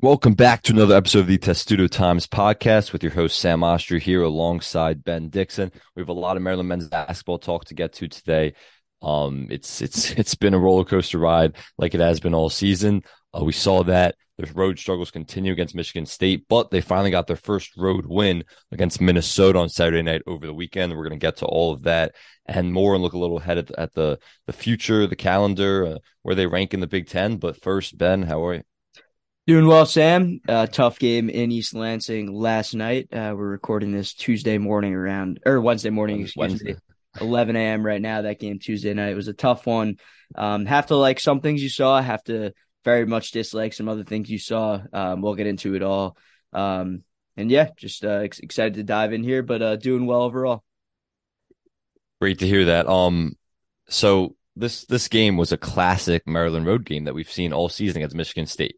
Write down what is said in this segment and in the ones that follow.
Welcome back to another episode of the Testudo Times podcast with your host Sam Oshtry here alongside Ben Dickson. We have a lot of Maryland men's basketball talk to get to today. Um, it's it's it's been a roller coaster ride like it has been all season. Uh, we saw that the road struggles continue against Michigan State, but they finally got their first road win against Minnesota on Saturday night over the weekend. We're going to get to all of that and more and look a little ahead at, at the the future, the calendar, uh, where they rank in the Big Ten. But first, Ben, how are you? Doing well, Sam. Uh, tough game in East Lansing last night. Uh, we're recording this Tuesday morning around or Wednesday morning, excuse Wednesday. me, 11 a.m. right now. That game Tuesday night was a tough one. Um, have to like some things you saw. Have to very much dislike some other things you saw. Um, we'll get into it all. Um, and yeah, just uh, ex- excited to dive in here, but uh, doing well overall. Great to hear that. Um, so this this game was a classic Maryland road game that we've seen all season against Michigan State.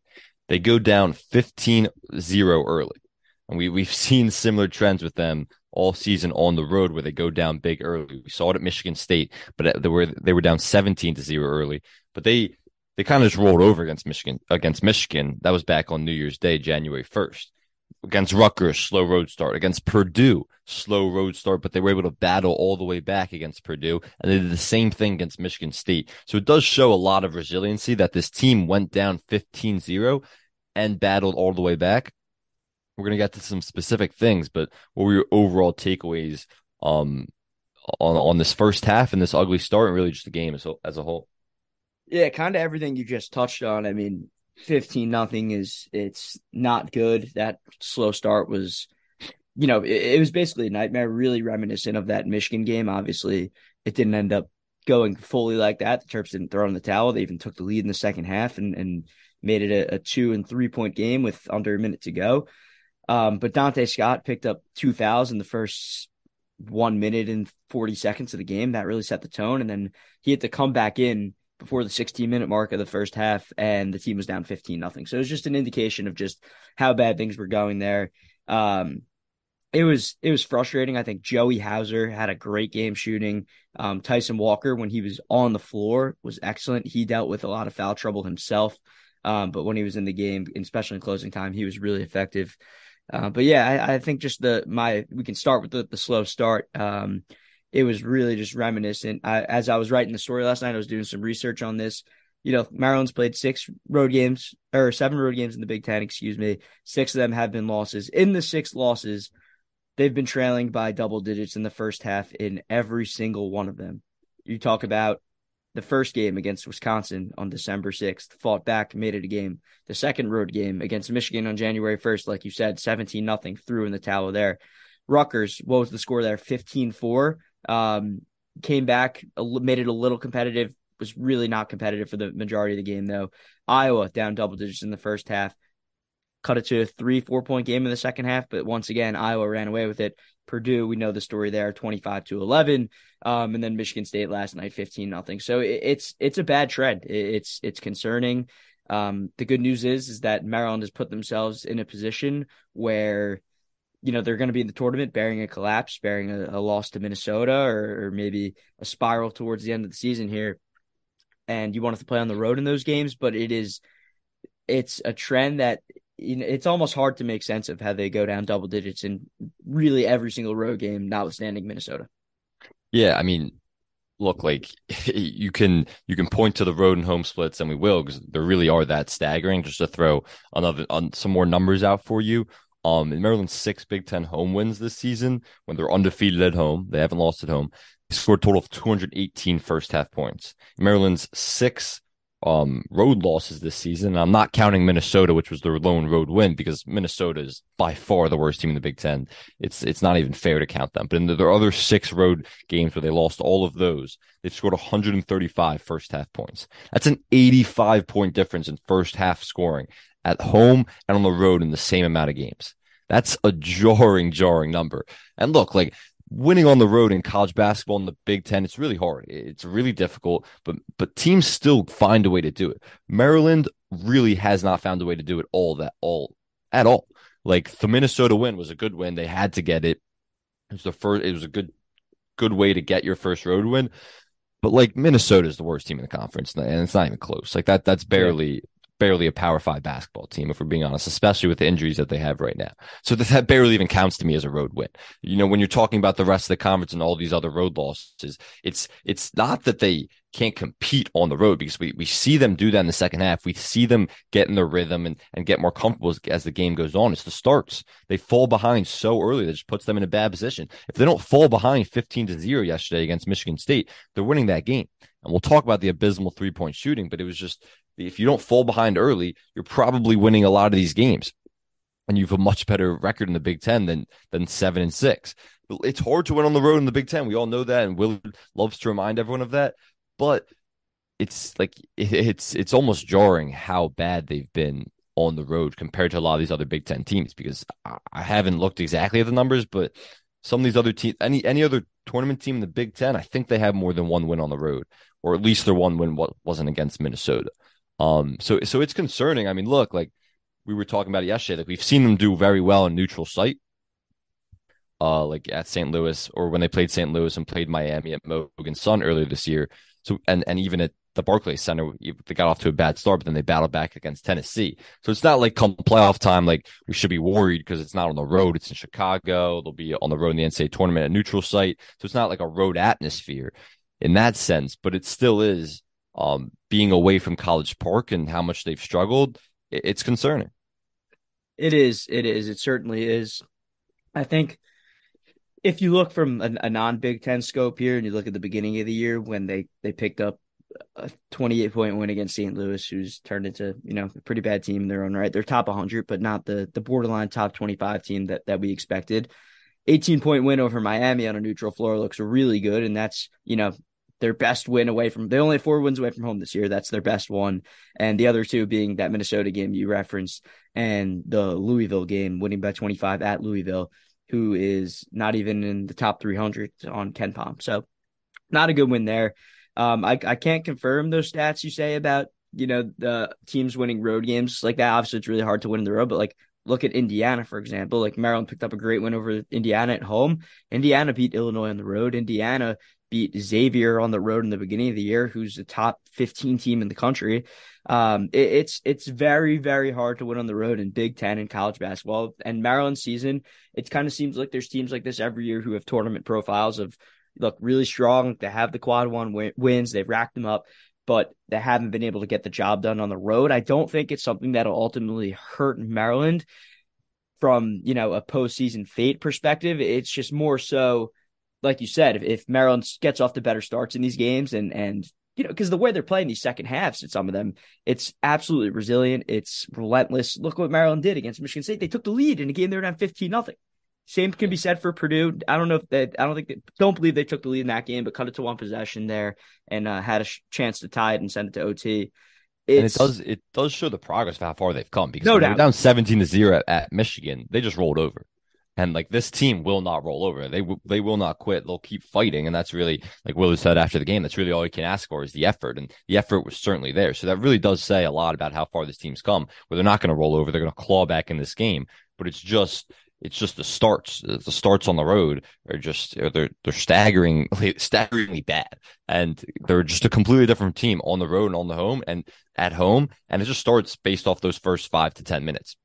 They go down 15 0 early. And we, we've seen similar trends with them all season on the road where they go down big early. We saw it at Michigan State, but they were they were down 17 to 0 early. But they they kind of just rolled over against Michigan against Michigan. That was back on New Year's Day, January 1st against Rutgers, slow road start. Against Purdue, slow road start, but they were able to battle all the way back against Purdue. And they did the same thing against Michigan State. So it does show a lot of resiliency that this team went down 15 0 and battled all the way back. We're to get to some specific things, but what were your overall takeaways um, on, on this first half and this ugly start and really just the game as, as a whole? Yeah, kind of everything you just touched on. I mean, 15 nothing is it's not good. That slow start was you know, it, it, was basically a nightmare, really reminiscent of that Michigan game. Obviously, it didn't end up going fully like that. The Terps didn't throw in the towel. They even took the lead in the second half and, and made it a, a two and three point game with under a minute to go. Um, but Donta Scott picked up two in the first one minute and 40 seconds of the game. That really set the tone. And then he had to come back in before the 16 minute mark of the first half and the team was down 15 nothing. So it was just an indication of just how bad things were going there. Um, it was it was frustrating. I think Joey Hauser had a great game shooting. Um, Tyson Walker, when he was on the floor, was excellent. He dealt with a lot of foul trouble himself, um, but when he was in the game, especially in closing time, he was really effective. Uh, but yeah, I, I, think just the my we can start with the, the slow start. Um, it was really just reminiscent. I, as I was writing the story last night, I was doing some research on this. You know, Maryland's played six road games or seven road games in the Big Ten, excuse me. Six of them have been losses. In the six losses, they've been trailing by double digits in the first half in every single one of them. You talk about the first game against Wisconsin on December 6th, fought back, made it a game. The second road game against Michigan on January 1st, like you said, 17 nothing, threw in the towel there. Rutgers, what was the score there? 15 4. Um, came back, made it a little competitive. Was really not competitive for the majority of the game though. Iowa down double digits in the first half, cut it to a three four point game in the second half, but once again Iowa ran away with it. Purdue, we know the story there, twenty five to eleven, um, and then Michigan State last night fifteen nothing. So it, it's it's a bad trend. It, it's it's concerning. Um, the good news is is that Maryland has put themselves in a position where you know, they're going to be in the tournament bearing a collapse, bearing a, a loss to Minnesota or, or, maybe a spiral towards the end of the season here. And you want to play on the road in those games, but it is, it's a trend that you know, it's almost hard to make sense of how they go down double digits in really every single road game, notwithstanding Minnesota. Yeah, I mean, look, like you can you can point to the road and home splits, and we will because there really are that staggering. Just to throw another on some more numbers out for you, um, in Maryland's six Big Ten home wins this season, when they're undefeated at home, they haven't lost at home. They scored a total of 218 first half points. Maryland's six um, road losses this season. I'm not counting Minnesota, which was their lone road win, because Minnesota is by far the worst team in the Big Ten. It's it's not even fair to count them. But in the, their other six road games where they lost all of those, they've scored 135 first half points. That's an 85 point difference in first half scoring at home and on the road in the same amount of games. That's a jarring, jarring number. And look, like winning on the road in college basketball in the Big Ten, it's really hard. It's really difficult, but but teams still find a way to do it. Maryland really has not found a way to do it all that all at all. Like the Minnesota win was a good win. They had to get it. It was the first. It was a good good way to get your first road win. But like Minnesota is the worst team in the conference, and it's not even close. Like that. That's barely barely a Power Five basketball team, if we're being honest, especially with the injuries that they have right now. So that, that barely even counts to me as a road win. You know, when you're talking about the rest of the conference and all these other road losses, it's it's not that they can't compete on the road because we, we see them do that in the second half. We see them get in their rhythm and, and get more comfortable as, as the game goes on. It's the starts. They fall behind so early that just puts them in a bad position. If they don't fall behind 15 to 0 yesterday against Michigan State, they're winning that game. And we'll talk about the abysmal three point shooting, but it was just if you don't fall behind early, you're probably winning a lot of these games. And you have a much better record in the Big Ten than than seven and six. It's hard to win on the road in the Big Ten. We all know that, and Will loves to remind everyone of that but it's like it's it's almost jarring how bad they've been on the road compared to a lot of these other Big Ten teams because I haven't looked exactly at the numbers, but some of these other teams, any any other tournament team in the Big Ten, I think they have more than one win on the road, or at least their one win wasn't against Minnesota. Um, so so it's concerning. I mean, look, like we were talking about it yesterday, like we've seen them do very well in neutral site, uh, like at St. Louis, or when they played St. Louis and played Miami at Mohegan Sun earlier this year. So and and even at the Barclays Center, they got off to a bad start, but then they battled back against Tennessee. So it's not like come playoff time, like we should be worried because it's not on the road. It's in Chicago. They'll be on the road in the NCAA tournament at neutral site. So it's not like a road atmosphere in that sense, but it still is um, being away from College Park and how much they've struggled. It's concerning. It is. It is. It certainly is. I think if you look from a, a non Big Ten scope here, and you look at the beginning of the year when they they picked up a 28 point win against St. Louis, who's turned into you know a pretty bad team in their own right. They're top 100, but not the the borderline top 25 team that that we expected. 18 point win over Miami on a neutral floor looks really good, and that's you know their best win away from. They only have four wins away from home this year. That's their best one, and the other two being that Minnesota game you referenced and the Louisville game, winning by 25 at Louisville who is not even in the top 300 on KenPom. So not a good win there. Um, I, I can't confirm those stats you say about, you know, the teams winning road games like that. Obviously, it's really hard to win in the road, but like look at Indiana, for example. Like Maryland picked up a great win over Indiana at home. Indiana beat Illinois on the road. Indiana beat Xavier on the road in the beginning of the year, who's the top 15 team in the country. Um, it, it's it's very very hard to win on the road in Big Ten and college basketball. And Maryland season, it kind of seems like there's teams like this every year who have tournament profiles of look really strong. They have the quad one win- wins, they've racked them up, but they haven't been able to get the job done on the road. I don't think it's something that'll ultimately hurt Maryland from you know a postseason fate perspective. It's just more so like you said, if, if Maryland gets off the better starts in these games and and you know, because the way they're playing these second halves at some of them, it's absolutely resilient. It's relentless. Look what Maryland did against Michigan State. They took the lead in a game they were down 15 nothing. Same can be said for Purdue. I don't know if that, I don't think, they, don't believe they took the lead in that game, but cut it to one possession there and uh, had a sh- chance to tie it and send it to OT. It's, and it does it does show the progress of how far they've come because no doubt. down 17 to 0 at, at Michigan, they just rolled over and like this team will not roll over. They w- they will not quit. They'll keep fighting, and that's really like Willie said after the game. That's really all you can ask for is the effort, and the effort was certainly there. So that really does say a lot about how far this team's come. Where they're not going to roll over, they're going to claw back in this game. But it's just it's just the starts. The starts on the road are just they're they're staggering staggeringly bad, and they're just a completely different team on the road and on the home and at home. And it just starts based off those first five to ten minutes.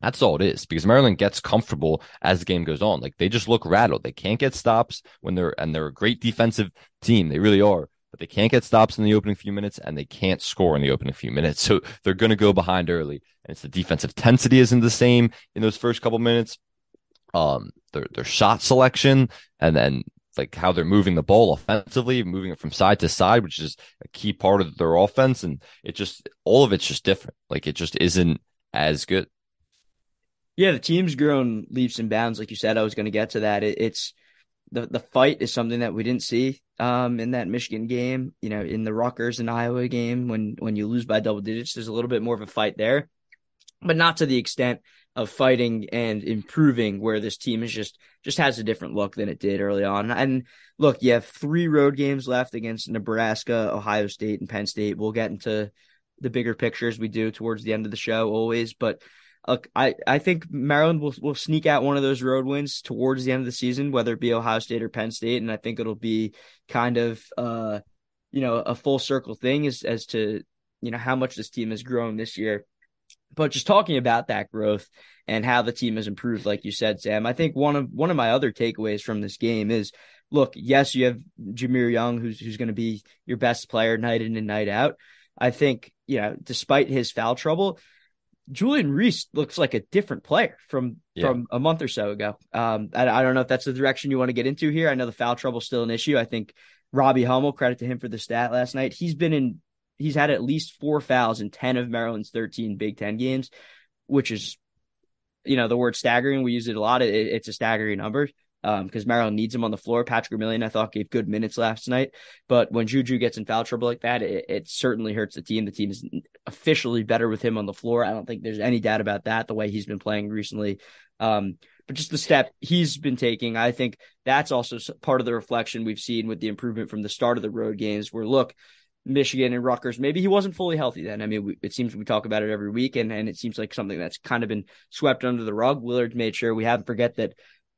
That's all it is because Maryland gets comfortable as the game goes on. Like they just look rattled. They can't get stops when they're and they're a great defensive team. They really are, but they can't get stops in the opening few minutes and they can't score in the opening few minutes. So they're going to go behind early. And it's the defensive intensity isn't the same in those first couple minutes. Um, their their shot selection and then like how they're moving the ball offensively, moving it from side to side, which is a key part of their offense. And it just all of it's just different. Like it just isn't as good. Yeah, the team's grown leaps and bounds. Like you said, I was going to get to that. It, it's the the fight is something that we didn't see um, in that Michigan game. You know, in the Rutgers and Iowa game, when when you lose by double digits, there's a little bit more of a fight there, but not to the extent of fighting and improving where this team is just just has a different look than it did early on. And look, you have three road games left against Nebraska, Ohio State, and Penn State. We'll get into the bigger pictures we do towards the end of the show always, but Look, I, I think Maryland will will sneak out one of those road wins towards the end of the season, whether it be Ohio State or Penn State, and I think it'll be kind of uh, you know, a full circle thing as as to you know, how much this team has grown this year. But just talking about that growth and how the team has improved, like you said, Sam, I think one of one of my other takeaways from this game is look, yes, you have Jahmir Young, who's who's going to be your best player night in and night out. I think, you know, despite his foul trouble, Julian Reese looks like a different player from yeah. from a month or so ago. Um, I, I, don't know if that's the direction you want to get into here. I know the foul trouble is still an issue. I think Robbie Hummel, credit to him for the stat last night. He's been in, he's had at least four fouls in ten of Maryland's thirteen Big Ten games, which is, you know, the word staggering. We use it a lot. It, it's a staggering number because um, Maryland needs him on the floor. Patrick Emilien, I thought, gave good minutes last night. But when Juju gets in foul trouble like that, it, it, certainly hurts the team. The team is officially better with him on the floor. I don't think there's any doubt about that, the way he's been playing recently. Um, but just the step he's been taking, I think that's also part of the reflection we've seen with the improvement from the start of the road games, where look, Michigan and Rutgers. Maybe he wasn't fully healthy then. I mean, we, it seems we talk about it every week, and, and it seems like something that's kind of been swept under the rug. Willard made sure we haven't forget that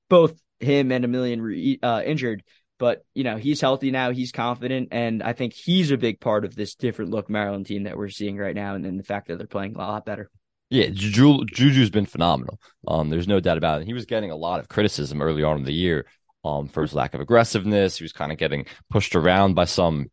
both him and Emilien were uh, injured, but you know he's healthy now. He's confident, and I think he's a big part of this different look Maryland team that we're seeing right now, and, then the fact that they're playing a lot better. Yeah, Juju, Juju's been phenomenal. Um, there's no doubt about it. He was getting a lot of criticism early on in the year um, for his lack of aggressiveness. He was kind of getting pushed around by some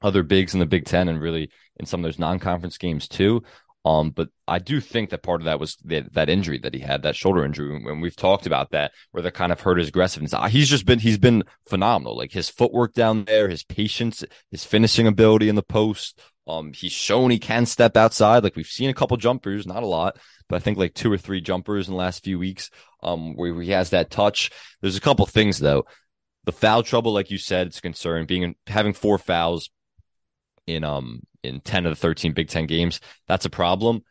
other bigs in the Big Ten and really in some of those non-conference games too. Um, but I do think that part of that was that, that injury that he had, that shoulder injury. and we've talked about that, where that kind of hurt his aggressiveness. He's just been, he's been phenomenal. Like his footwork down there, his patience, his finishing ability in the post. Um, he's shown he can step outside. Like we've seen a couple jumpers, not a lot, but I think like two or three jumpers in the last few weeks. Um, where he has that touch. There's a couple things though. The foul trouble, like you said, it's a concern. Being having four fouls in um in 10 of the 13 Big 10 games. That's a problem.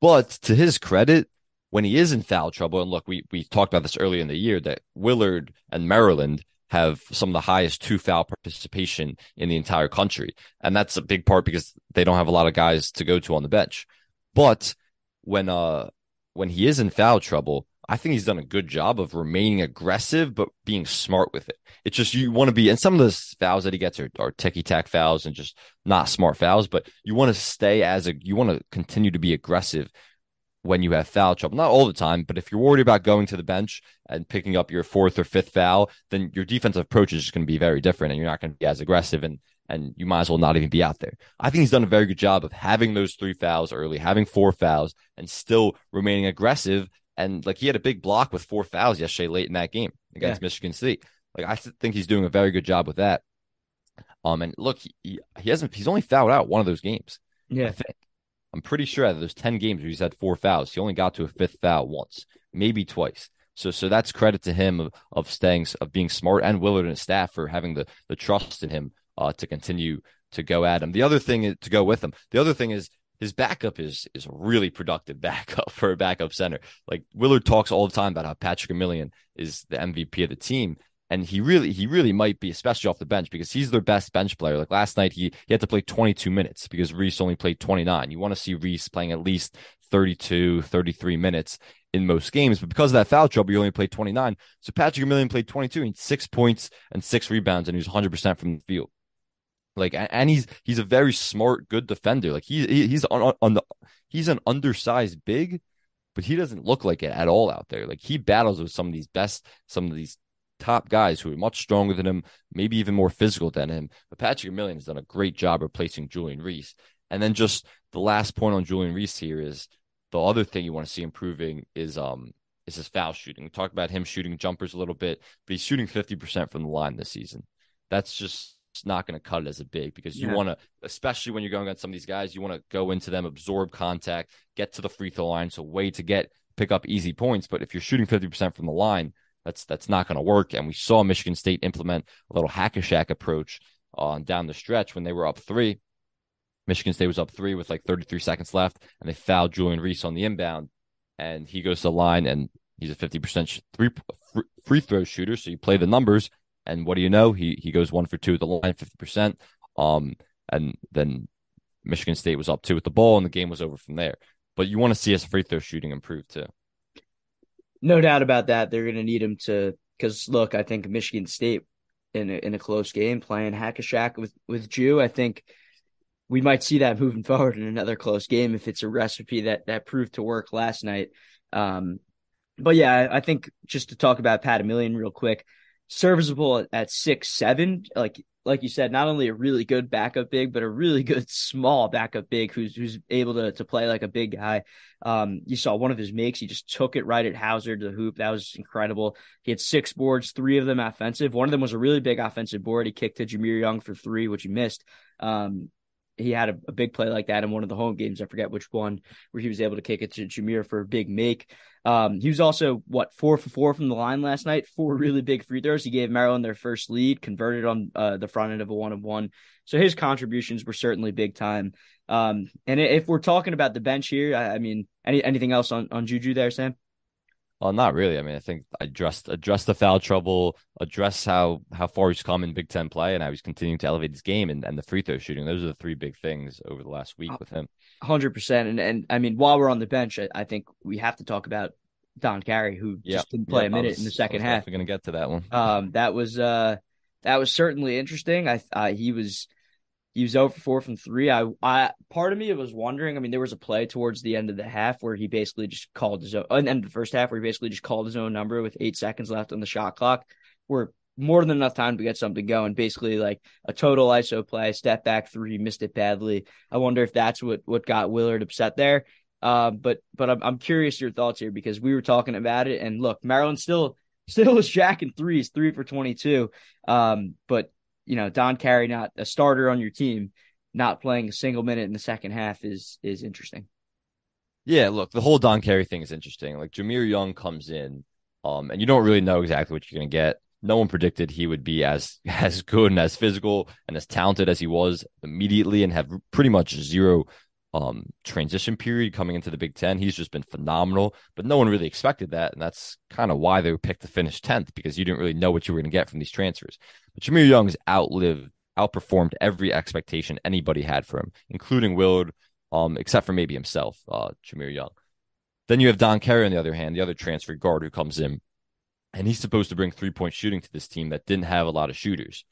But to his credit, when he is in foul trouble, and look, we we talked about this earlier in the year that Willard and Maryland have some of the highest two foul participation in the entire country. And that's a big part because they don't have a lot of guys to go to on the bench. But when uh when he is in foul trouble, I think he's done a good job of remaining aggressive, but being smart with it. It's just you want to be, and some of the fouls that he gets are, are ticky tack fouls and just not smart fouls, but you want to stay as a, you want to continue to be aggressive when you have foul trouble. Not all the time, but if you're worried about going to the bench and picking up your fourth or fifth foul, then your defensive approach is just going to be very different and you're not going to be as aggressive and, and you might as well not even be out there. I think he's done a very good job of having those three fouls early, having four fouls and still remaining aggressive and like he had a big block with four fouls yesterday late in that game against yeah. Michigan State. Like I think he's doing a very good job with that. Um, and look, he, he hasn't he's only fouled out one of those games. Yeah, I am pretty sure that there's ten games where he's had four fouls. He only got to a fifth foul once, maybe twice. So so that's credit to him of, of staying of being smart and Willard and his staff for having the the trust in him uh, to continue to go at him. The other thing is to go with him. The other thing is his backup is is a really productive backup for a backup center. Like Willard talks all the time about how Patrick Emilien is the MVP of the team. And he really, he really might be, especially off the bench, because he's their best bench player. Like last night, he, he had to play 22 minutes because Reese only played 29. You want to see Reese playing at least 32, 33 minutes in most games. But because of that foul trouble, he only played 29. So Patrick Emilien played 22 and six points and six rebounds, and he was 100% from the field. Like, and he's he's a very smart, good defender. Like he, he's on, on the he's an undersized big, but he doesn't look like it at all out there. Like he battles with some of these best, some of these top guys who are much stronger than him, maybe even more physical than him. But Patrick Emilien has done a great job replacing Julian Reese. And then just the last point on Julian Reese here is the other thing you want to see improving is um is his foul shooting. We talked about him shooting jumpers a little bit, but he's shooting 50% from the line this season. That's just not going to cut it as a big because you yeah. want to, especially when you're going against some of these guys, you want to go into them, absorb contact, get to the free throw line. So way to get pick up easy points. But if you're shooting 50% from the line, that's that's not going to work. And we saw Michigan State implement a little hack a Shaq approach on down the stretch when they were up three. Michigan State was up three with like 33 seconds left, and they fouled Julian Reese on the inbound, and he goes to the line, and he's a 50% three free throw shooter. So you play the numbers, and what do you know? He he goes one for two at the line, 50%. Um, and then Michigan State was up two with the ball, and the game was over from there. But you want to see his free throw shooting improve too. No doubt about that. They're going to need him to because look, I think Michigan State in a, in a close game playing hack a Shaq with with Jew. I think we might see that moving forward in another close game if it's a recipe that that proved to work last night. Um, but yeah, I think just to talk about Pat Emilien real quick, serviceable at, six seven, like like you said, not only a really good backup big, but a really good small backup big who's who's able to to play like a big guy. Um, you saw one of his makes; he just took it right at Hauser to the hoop. That was incredible. He had six boards, three of them offensive. One of them was a really big offensive board. He kicked to Jahmir Young for three, which he missed. Um, he had a, a, big play like that in one of the home games. I forget which one, where he was able to kick it to Jahmir for a big make. Um, he was also what four for four from the line last night, four really big free throws. He gave Maryland their first lead, converted on uh, the front end of a one of one. So his contributions were certainly big time. Um, and if we're talking about the bench here, I, I mean, any anything else on on Juju there, Sam? Well, not really. I mean, I think address address the foul trouble, address how how far he's come in Big Ten play, and how he's continuing to elevate his game, and, and the free throw shooting. Those are the three big things over the last week with him. Hundred percent, and and I mean, while we're on the bench, I, I think we have to talk about Don Carey, who just didn't play a minute was, in the second half. We're gonna get to that one. Um, that was uh, that was certainly interesting. I uh, he was he was over four from three. I, I, part of me was wondering. I mean, there was a play towards the end of the half where he basically just called his own, end of the first half where he basically just called his own number with eight seconds left on the shot clock, where more than enough time to get something going. Basically, like a total ISO play, step back three, missed it badly. I wonder if that's what what got Willard upset there. Uh, but but I'm I'm curious your thoughts here because we were talking about it, and look, Maryland still still was jacking threes, three for twenty two. Um, but you know, Don Carey not a starter on your team, not playing a single minute in the second half is is interesting. Yeah, look, the whole Don Carey thing is interesting. Like Jahmir Young comes in, um, and you don't really know exactly what you're gonna get. No one predicted he would be as as good and as physical and as talented as he was immediately and have pretty much zero um, transition period coming into the Big Ten. He's just been phenomenal, but no one really expected that. And that's kind of why they picked to finish 10th because you didn't really know what you were going to get from these transfers. But Jahmir Young's outlived, outperformed every expectation anybody had for him, including Willard, um, except for maybe himself, uh, Jahmir Young. Then you have Don Carey on the other hand, the other transfer guard who comes in, and he's supposed to bring three point shooting to this team that didn't have a lot of shooters.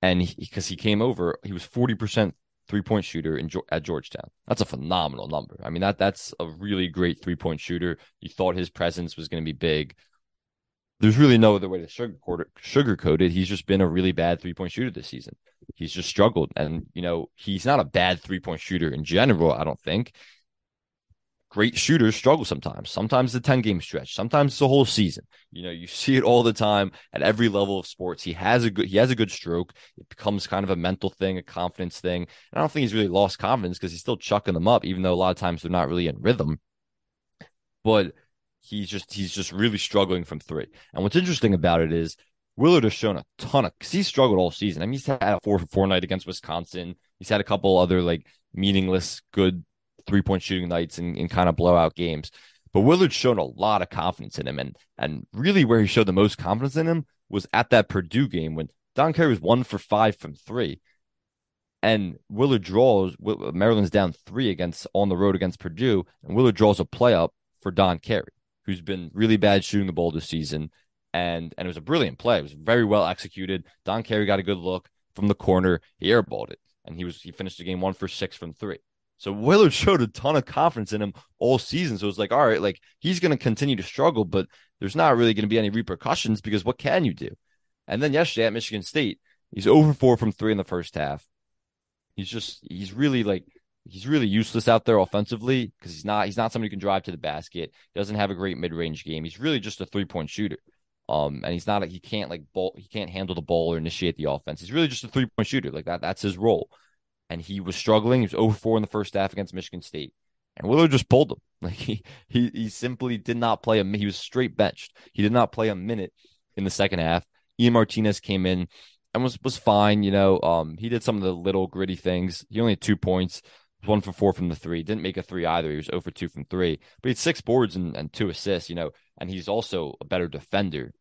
And because he, he came over, he was 40% three point shooter in, at Georgetown. That's a phenomenal number. I mean, that that's a really great three point shooter. You thought his presence was going to be big. There's really no other way to sugarcoat it, sugarcoat it. He's just been a really bad three point shooter this season. He's just struggled. And, you know, he's not a bad three point shooter in general, I don't think great shooters struggle sometimes. Sometimes the 10 game stretch, sometimes the whole season. You know, you see it all the time at every level of sports. He has a good he has a good stroke. It becomes kind of a mental thing, a confidence thing. And I don't think he's really lost confidence because he's still chucking them up, even though a lot of times they're not really in rhythm. But he's just he's just really struggling from three. And what's interesting about it is Willard has shown a ton of because he's struggled all season. I mean, he's had a four for four night against Wisconsin. He's had a couple other like meaningless good three point shooting nights and, and kind of blowout games. But Willard's shown a lot of confidence in him. And and really where he showed the most confidence in him was at that Purdue game when Don Carey was one for five from three. And Willard draws Maryland's down three against on the road against Purdue, and Willard draws a play up for Don Carey, who's been really bad shooting the ball this season. And and it was a brilliant play. It was very well executed. Don Carey got a good look from the corner. He airballed it, and he was he finished the game one for six from three. So Willard showed a ton of confidence in him all season. So it's like, all right, like he's going to continue to struggle, but there's not really going to be any repercussions because what can you do? And then yesterday at Michigan State, he's over four from three in the first half. He's just, he's really like, he's really useless out there offensively because he's not, he's not somebody who can drive to the basket. He doesn't have a great mid range game. He's really just a three point shooter. Um, and he's not, he can't like ball, he can't handle the ball or initiate the offense. He's really just a three point shooter. Like that, that's his role and he was struggling. He was over 4 in the first half against Michigan State. And Willard just pulled him. Like he he he simply did not play a he was straight benched. He did not play a minute in the second half. Ian Martinez came in and was was fine, you know. Um he did some of the little gritty things. He only had two points, one for four from the three. Didn't make a three either. He was over two from three. But he had six boards and, and two assists, you know, and he's also a better defender.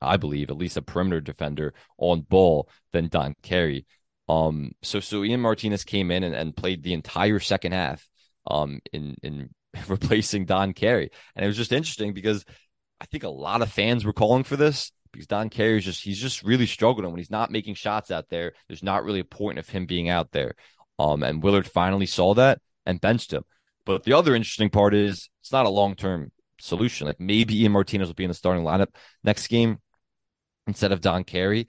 I believe, at least a perimeter defender on ball than Don Carey. Um, so so Ian Martinez came in and, and played the entire second half um in in replacing Don Carey. And it was just interesting because I think a lot of fans were calling for this because Don Carey is just he's just really struggling when he's not making shots out there. There's not really a point of him being out there. Um, and Willard finally saw that and benched him. But the other interesting part is it's not a long term solution. Like maybe Ian Martinez will be in the starting lineup next game instead of Don Carey.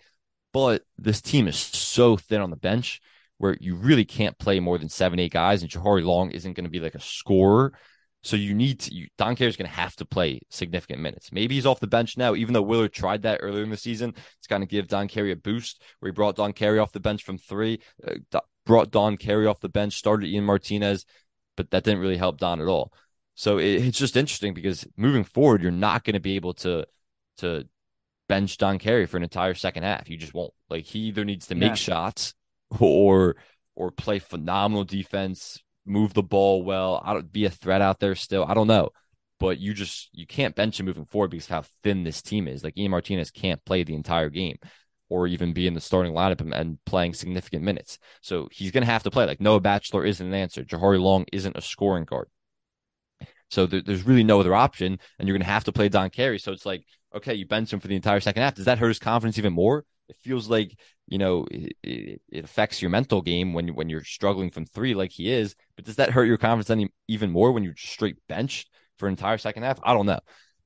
But this team is so thin on the bench where you really can't play more than seven, eight guys, and Jahari Long isn't going to be like a scorer. So you need to, you, Don Carey is going to have to play significant minutes. Maybe he's off the bench now, even though Willard tried that earlier in the season. It's going to give Don Carey a boost where he brought Don Carey off the bench from three, uh, brought Don Carey off the bench, started Ian Martinez, but that didn't really help Don at all. So it, it's just interesting because moving forward, you're not going to be able to to bench Don Carey for an entire second half. You just won't. Like he either needs to make yeah. shots or or play phenomenal defense, move the ball well, I don't be a threat out there still. I don't know. But you just you can't bench him moving forward because how thin this team is. Like Ian Martinez can't play the entire game or even be in the starting lineup and playing significant minutes. So he's going to have to play. Like Noah Batchelor isn't an answer. Jahari Long isn't a scoring guard. So there, there's really no other option, and you're going to have to play Don Carey. So it's like, okay, you bench him for the entire second half. Does that hurt his confidence even more? It feels like you know it, it, it affects your mental game when when you're struggling from three, like he is. But does that hurt your confidence any even more when you're straight benched for an entire second half? I don't know,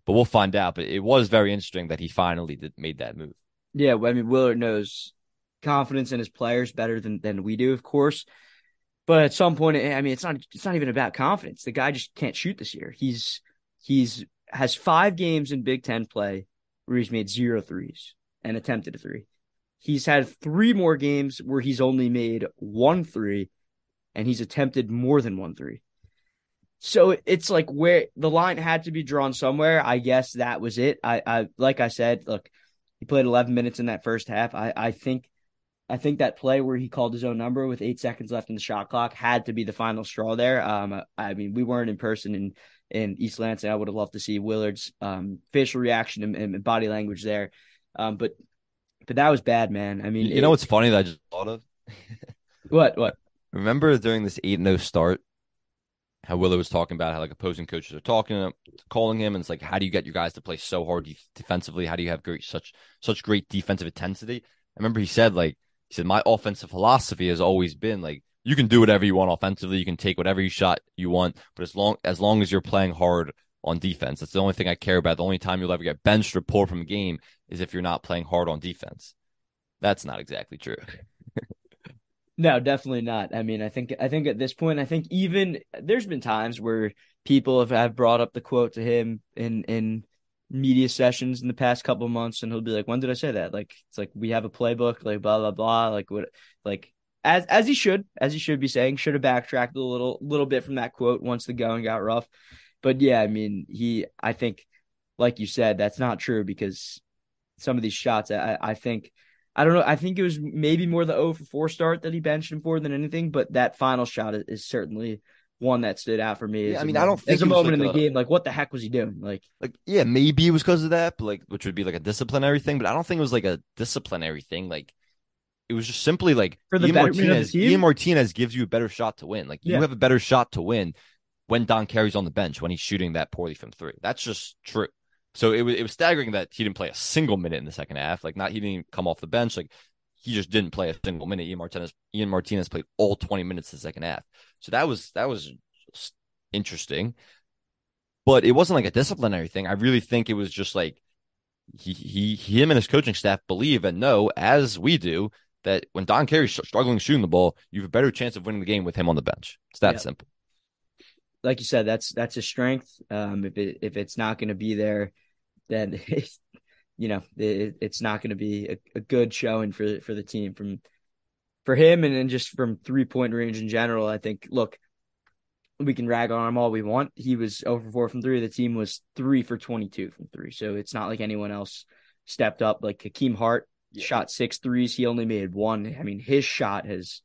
but we'll find out. But it was very interesting that he finally did, made that move. Yeah, I mean Willard knows confidence in his players better than than we do, of course. But at some point, I mean, it's not it's not even about confidence. The guy just can't shoot this year. He's he's has five games in Big Ten play where he's made zero threes and attempted a three. He's had three more games where he's only made one three and he's attempted more than one three. So it's like where the line had to be drawn somewhere. I guess that was it. I, I like I said, look, he played 11 minutes in that first half. I, I think I think that play where he called his own number with eight seconds left in the shot clock had to be the final straw there. Um, I mean, we weren't in person in in East Lansing. I would have loved to see Willard's um, facial reaction and, and, body language there. Um, but but that was bad, man. I mean, you it, know what's funny that I just thought of? what what? Remember during this eight 0 start, how Willard was talking about how like opposing coaches are talking, him calling him, and it's like, how do you get your guys to play so hard defensively? How do you have great such such great defensive intensity? I remember he said like he said, My offensive philosophy has always been like, you can do whatever you want offensively. You can take whatever you shot you want, but as long as long as you're playing hard on defense, that's the only thing I care about. The only time you'll ever get benched or pulled from a game is if you're not playing hard on defense. That's not exactly true. No, definitely not. I mean, I think I think at this point, I think even there's been times where people have, have brought up the quote to him in in media sessions in the past couple months and he'll be like when did i say that like it's like we have a playbook like blah blah blah like what like as as he should as he should be saying should have backtracked a little little bit from that quote once the going got rough but yeah i mean he i think like you said that's not true because some of these shots i i think I don't know. I think it was maybe more the 0 for 4 start that he benched him for than anything, but that final shot is, is certainly one that stood out for me. Yeah, I mean, I don't think there's a moment like in the a, game like what the heck was he doing? Like, like yeah, maybe it was because of that, but like which would be like a disciplinary thing. But I don't think it was like a disciplinary thing. Like it was just simply like for the Ian Martinez. Ian Martinez gives you a better shot to win. Like yeah. you have a better shot to win when Don Carey's on the bench when he's shooting that poorly from three. That's just true. So it was it was staggering that he didn't play a single minute in the second half. Like not he didn't come off the bench. Like he just didn't play a single minute. Ian Martinez Ian Martinez played all 20 minutes in the second half. So that was that was interesting. But it wasn't like a disciplinary thing. I really think it was just like he, he him and his coaching staff believe and know, as we do, that when Don Carey's struggling shooting the ball, you have a better chance of winning the game with him on the bench. It's that simple. Like you said, that's that's a strength. Um, if it if it's not going to be there, then you know it, it's not going to be a, a, good showing for for the team from for him and then just from three point range in general. I think look, we can rag on him all we want. He was over four from three. The team was three for 22 from three. So it's not like anyone else stepped up. Like Hakim Hart yeah. shot six threes. He only made one. I mean, his shot has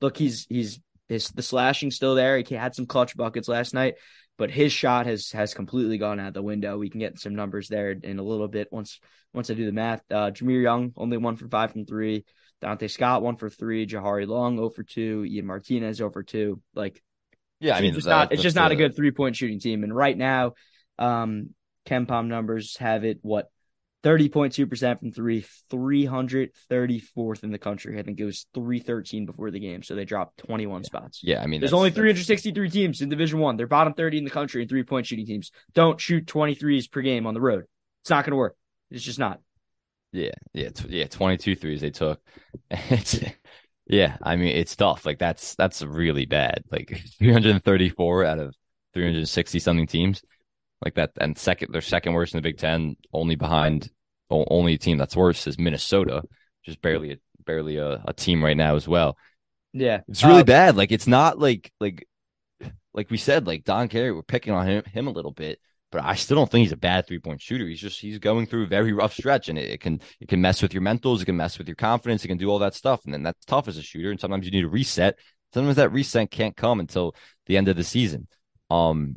look, he's, he's, his, the slashing still there. He had some clutch buckets last night, but his shot has, has completely gone out the window. We can get some numbers there in a little bit once, once I do the math. Uh, Jahmir Young only one for five from three. Donta Scott one for three. Jahari Long over two. Ian Martinez over two. Like yeah, I mean, it's just not it's just not a good three point shooting team. And right now, um, KenPom numbers have it what 30.2% from three, 334th in the country. I think it was 313 before the game. So they dropped 21 yeah. spots. Yeah, I mean, there's only 363 teams in Division One. They're bottom 30 in the country in three point shooting teams. Don't shoot 23s per game on the road. It's not going to work. It's just not. Yeah, yeah, t- yeah. 22 threes they took. Yeah. I mean, it's tough. Like that's that's really bad. Like 334 out of 360 something teams like that. And second, they're second worst in the Big Ten, only behind only a team that's worse is Minnesota, just barely a, barely a, a, team right now as well. Yeah, it's really uh, bad. Like it's not like like like we said, like Don Carey, we're picking on him him a little bit, but I still don't think he's a bad three point shooter. He's just he's going through a very rough stretch, and it, it, can it can mess with your mentals, it can mess with your confidence, it can do all that stuff, and then that's tough as a shooter. And sometimes you need a reset. Sometimes that reset can't come until the end of the season. Um,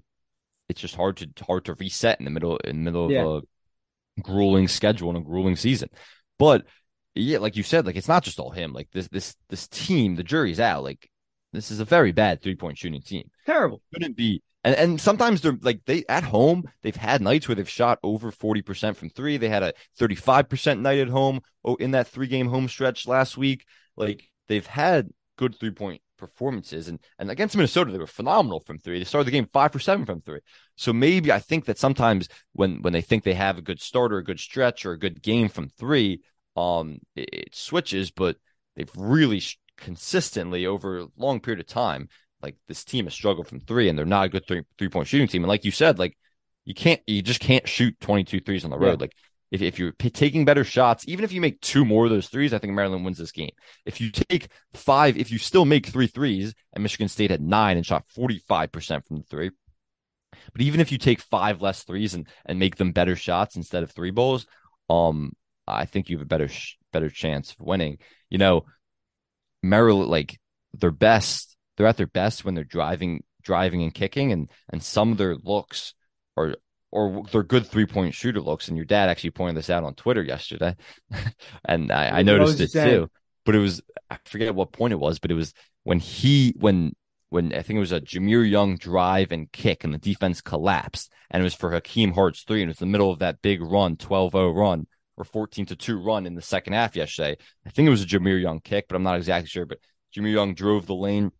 it's just hard to hard to reset in the middle in the middle of yeah. a grueling schedule and a grueling season. But yeah, like you said, like it's not just all him. Like this this this team, the jury's out. Like this is a very bad three point shooting team. Terrible. Couldn't be. And and sometimes they're like they at home they've had nights where they've shot over forty percent from three. They had a thirty five percent night at home oh, in that three game home stretch last week. Like they've had good three point performances. And and against Minnesota, they were phenomenal from three. They started the game five for seven from three. So maybe I think that sometimes when when they think they have a good start or a good stretch or a good game from three, um, it, it switches. But they've really sh- consistently over a long period of time, like this team has struggled from three, and they're not a good three three point shooting team. And like you said, like you can't you just can't shoot 22 threes on the road. Yeah. Like if, if you're p- taking better shots, even if you make two more of those threes, I think Maryland wins this game. If you take five, if you still make three threes, and Michigan State had nine and shot 45% from the three, but even if you take five less threes and, and make them better shots instead of three bowls, um, I think you have a better sh- better chance of winning. You know, Maryland, like their best, they're at their best when they're driving, driving and kicking, and and some of their looks are or they're good three point shooter looks. And your dad actually pointed this out on Twitter yesterday, and I, I noticed it saying? too. But it was I forget what point it was, but it was when he when when I think it was a Jahmir Young drive and kick, and the defense collapsed, and it was for Hakim Hart's three, and it was the middle of that big run, 12-0 run or 14 to 2 run in the second half yesterday. I think it was a Jahmir Young kick, but I'm not exactly sure. But Jahmir Young drove the lane,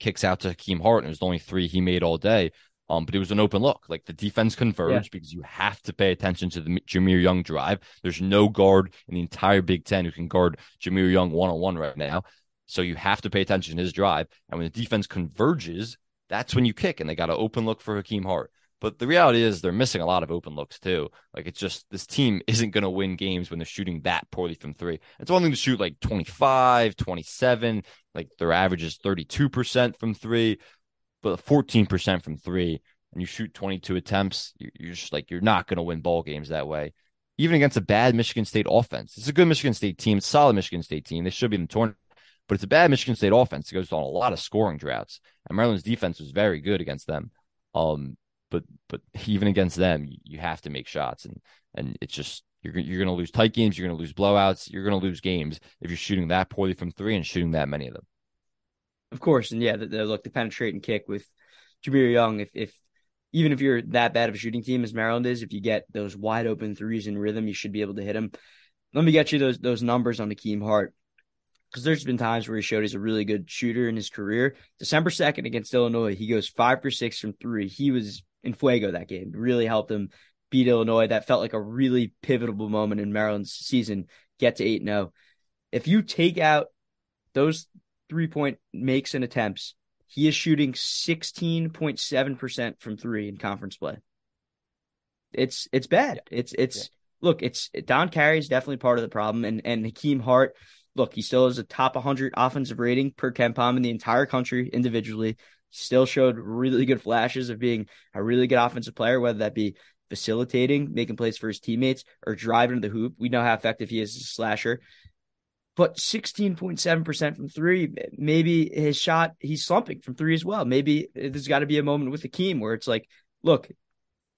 kicks out to Hakim Hart, and it was the only three he made all day. Um, but it was an open look. Like the defense converged yeah. because you have to pay attention to the Jahmir Young drive. There's no guard in the entire Big Ten who can guard Jahmir Young one on one right now. So you have to pay attention to his drive. And when the defense converges, that's when you kick. And they got an open look for Hakim Hart. But the reality is they're missing a lot of open looks too. Like it's just this team isn't going to win games when they're shooting that poorly from three. It's one thing to shoot like 25, 27, like their average is 32% from three but 14% from three and you shoot 22 attempts, you're just like, you're not going to win ball games that way. Even against a bad Michigan State offense. It's a good Michigan State team, solid Michigan State team. They should be in the tournament, but it's a bad Michigan State offense. It goes on a lot of scoring droughts. And Maryland's defense was very good against them. Um, but but even against them, you have to make shots, and and it's just you're you're going to lose tight games, you're going to lose blowouts, you're going to lose games if you're shooting that poorly from three and shooting that many of them. Of course, and yeah, the, the look, the penetrate and kick with Jahmir Young. If if even if you're that bad of a shooting team as Maryland is, if you get those wide open threes in rhythm, you should be able to hit them. Let me get you those those numbers on Hakim Hart because there's been times where he showed he's a really good shooter in his career. December second against Illinois, he goes five for six from three. He was in fuego that game. Really helped him beat Illinois. That felt like a really pivotal moment in Maryland's season. Get to eight zero. Oh. If you take out those three point makes and attempts, he is shooting 16.7% from three in conference play. It's it's bad. It's it's yeah. look, it's Don Carey is definitely part of the problem. And and Hakim Hart, look, he still has a top 100 offensive rating per KenPom in the entire country individually. Still showed really good flashes of being a really good offensive player, whether that be facilitating, making plays for his teammates, or driving to the hoop. We know how effective he is as a slasher but 16.7% from three. Maybe his shot, he's slumping from three as well. Maybe there's got to be a moment with Hakim where it's like, look,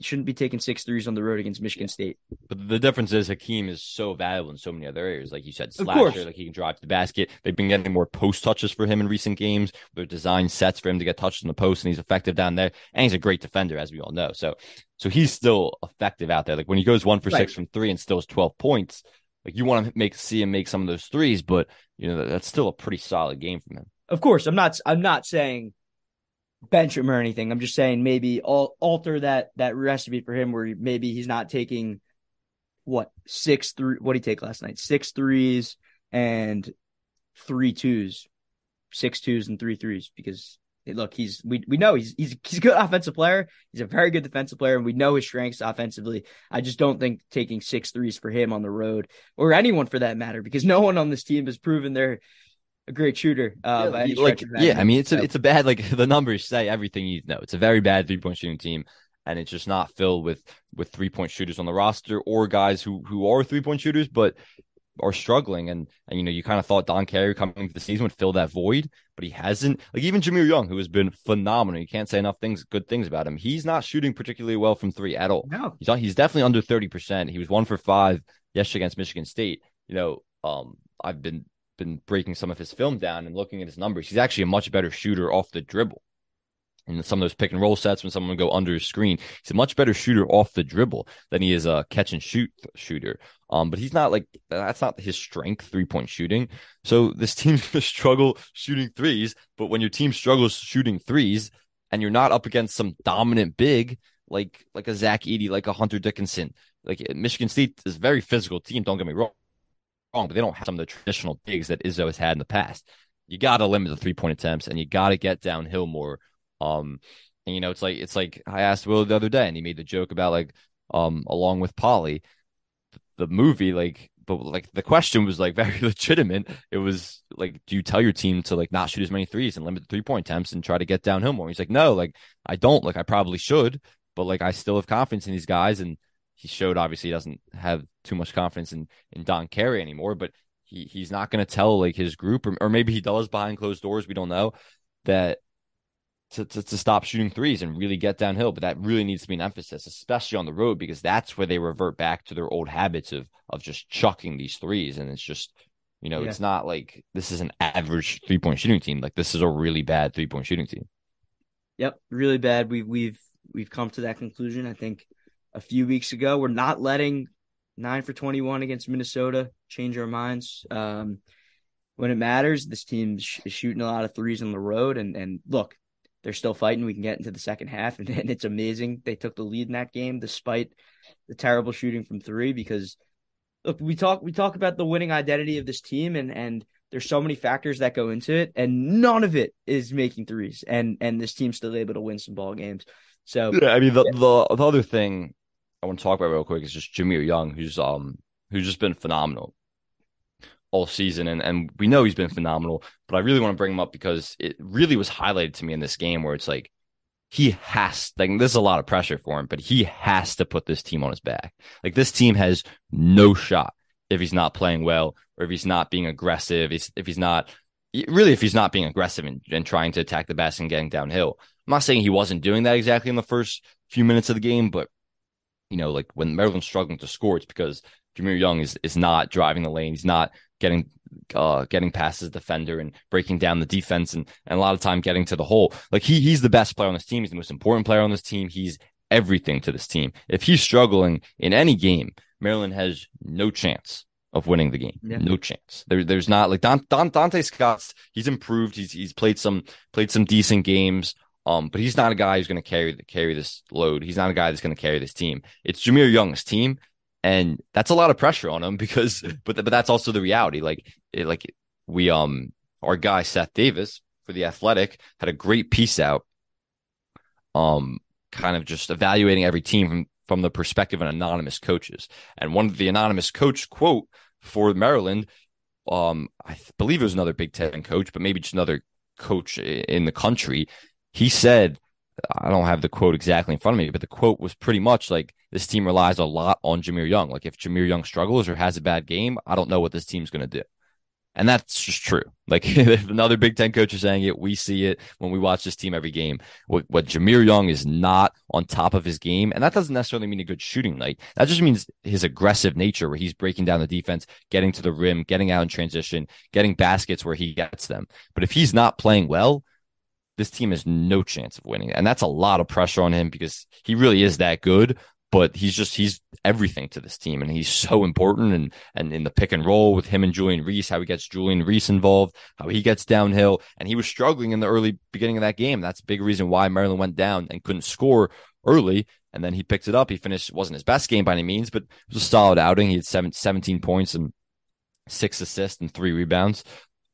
shouldn't be taking six threes on the road against Michigan State. But the difference is Hakim is so valuable in so many other areas. Like you said, slasher, like he can drive to the basket. They've been getting more post touches for him in recent games. They're designed sets for him to get touched in the post, and he's effective down there. And he's a great defender, as we all know. So, so he's still effective out there. Like when he goes one for right. six from three and still has twelve points, like you want to make see him make some of those threes, but you know that's still a pretty solid game from him. Of course, I'm not. I'm not saying bench him or anything. I'm just saying maybe al- alter that that recipe for him where maybe he's not taking what six three. What did he take last night? Six threes and three twos, six twos and three threes. Because look, he's we we know he's he's he's a good offensive player. He's a very good defensive player, and we know his strengths offensively. I just don't think taking six threes for him on the road or anyone for that matter, because no one on this team has proven they're a great shooter. Uh, yeah, like, yeah, I mean, it's a, it's a bad like the numbers say everything you know. It's a very bad three point shooting team, and it's just not filled with with three point shooters on the roster or guys who who are three point shooters, but are struggling. And and you know, you kind of thought Don Carey coming into the season would fill that void, but he hasn't. Like even Jahmir Young, who has been phenomenal, you can't say enough things, good things about him. He's not shooting particularly well from three at all. No, he's he's definitely under thirty percent. He was one for five yesterday against Michigan State. You know, um, I've been been breaking some of his film down and looking at his numbers, he's actually a much better shooter off the dribble. In some of those pick and roll sets, when someone go under his screen, he's a much better shooter off the dribble than he is a catch and shoot shooter. Um, but he's not like that's not his strength, three point shooting. So this team's gonna struggle shooting threes. But when your team struggles shooting threes, and you're not up against some dominant big like like a Zach Edey, like a Hunter Dickinson, like Michigan State is a very physical team. Don't get me wrong wrong, but they don't have some of the traditional bigs that Izzo has had in the past. You got to limit the three point attempts, and you got to get downhill more. Um, and you know, it's like it's like I asked Will the other day, and he made the joke about like, um, along with Polly, the movie, like, but like the question was like very legitimate. It was like, do you tell your team to like not shoot as many threes and limit the three point attempts and try to get downhill more? He's like, no, like I don't. Like I probably should, but like I still have confidence in these guys, and he showed obviously he doesn't have too much confidence in in Don Carey anymore, but he he's not going to tell like his group or, or maybe he does behind closed doors, we don't know that to, to, to stop shooting threes and really get downhill, but that really needs to be an emphasis, especially on the road because that's where they revert back to their old habits of of just chucking these threes and it's just you know, yeah. it's not like this is an average three point shooting team. Like this is a really bad three point shooting team. Yep, really bad. We've we've we've come to that conclusion. I think a few weeks ago. We're not letting nine for 21 against Minnesota change our minds. Um, when it matters, this team is shooting a lot of threes on the road. And, and look, they're still fighting. We can get into the second half, and, and it's amazing. They took the lead in that game despite the terrible shooting from three. Because look, we talk we talk about the winning identity of this team, and and there's so many factors that go into it, and none of it is making threes. And and this team's still able to win some ball games. So yeah, I mean the, yeah. the the other thing I want to talk about real quick is just Jahmir Young, who's um who's just been phenomenal all season, and and we know he's been phenomenal. But I really want to bring him up because it really was highlighted to me in this game where it's like he has like there's a lot of pressure for him, but he has to put this team on his back. Like this team has no shot if he's not playing well or if he's not being aggressive. If he's not really if he's not being aggressive and, and trying to attack the basket and getting downhill. I'm not saying he wasn't doing that exactly in the first few minutes of the game, but you know, like when Maryland's struggling to score, it's because Jahmir Young is is not driving the lane. He's not getting uh getting past his defender and breaking down the defense and, and a lot of time getting to the hole. Like he he's the best player on this team. He's the most important player on this team. He's everything to this team. If he's struggling in any game, Maryland has no chance of winning the game. Yeah. No chance. There, there's not like Don, Don, Donta Scott's. He's improved. He's he's played some played some decent games. Um, but he's not a guy who's going to carry carry this load. He's not a guy that's going to carry this team. It's Jahmir Young's team, and that's a lot of pressure on him because. But but that's also the reality. Like it, like we um our guy Seth Davis for the Athletic had a great piece out. Um, kind of just evaluating every team from from the perspective of anonymous coaches, and one of the anonymous coach quote for Maryland, um, I believe it was another Big Ten coach, but maybe just another coach in the country he said, I don't have the quote exactly in front of me, but the quote was pretty much like this team relies a lot on Jahmir Young. Like if Jahmir Young struggles or has a bad game, I don't know what this team's going to do. And that's just true. Like if another Big Ten coach is saying it, we see it when we watch this team every game. What, what Jahmir Young is not on top of his game, and that doesn't necessarily mean a good shooting night. That just means his aggressive nature, where he's breaking down the defense, getting to the rim, getting out in transition, getting baskets where he gets them. But if he's not playing well, this team has no chance of winning. And that's a lot of pressure on him because he really is that good but he's just he's everything to this team and he's so important and and in the pick and roll with him and Julian Reese, how he gets Julian Reese involved, how he gets downhill, and he was struggling in the early beginning of that game. That's a big reason why Maryland went down and couldn't score early. And then he picked it up. He finished wasn't his best game by any means, but it was a solid outing. He had seven, 17 points and six assists and three rebounds,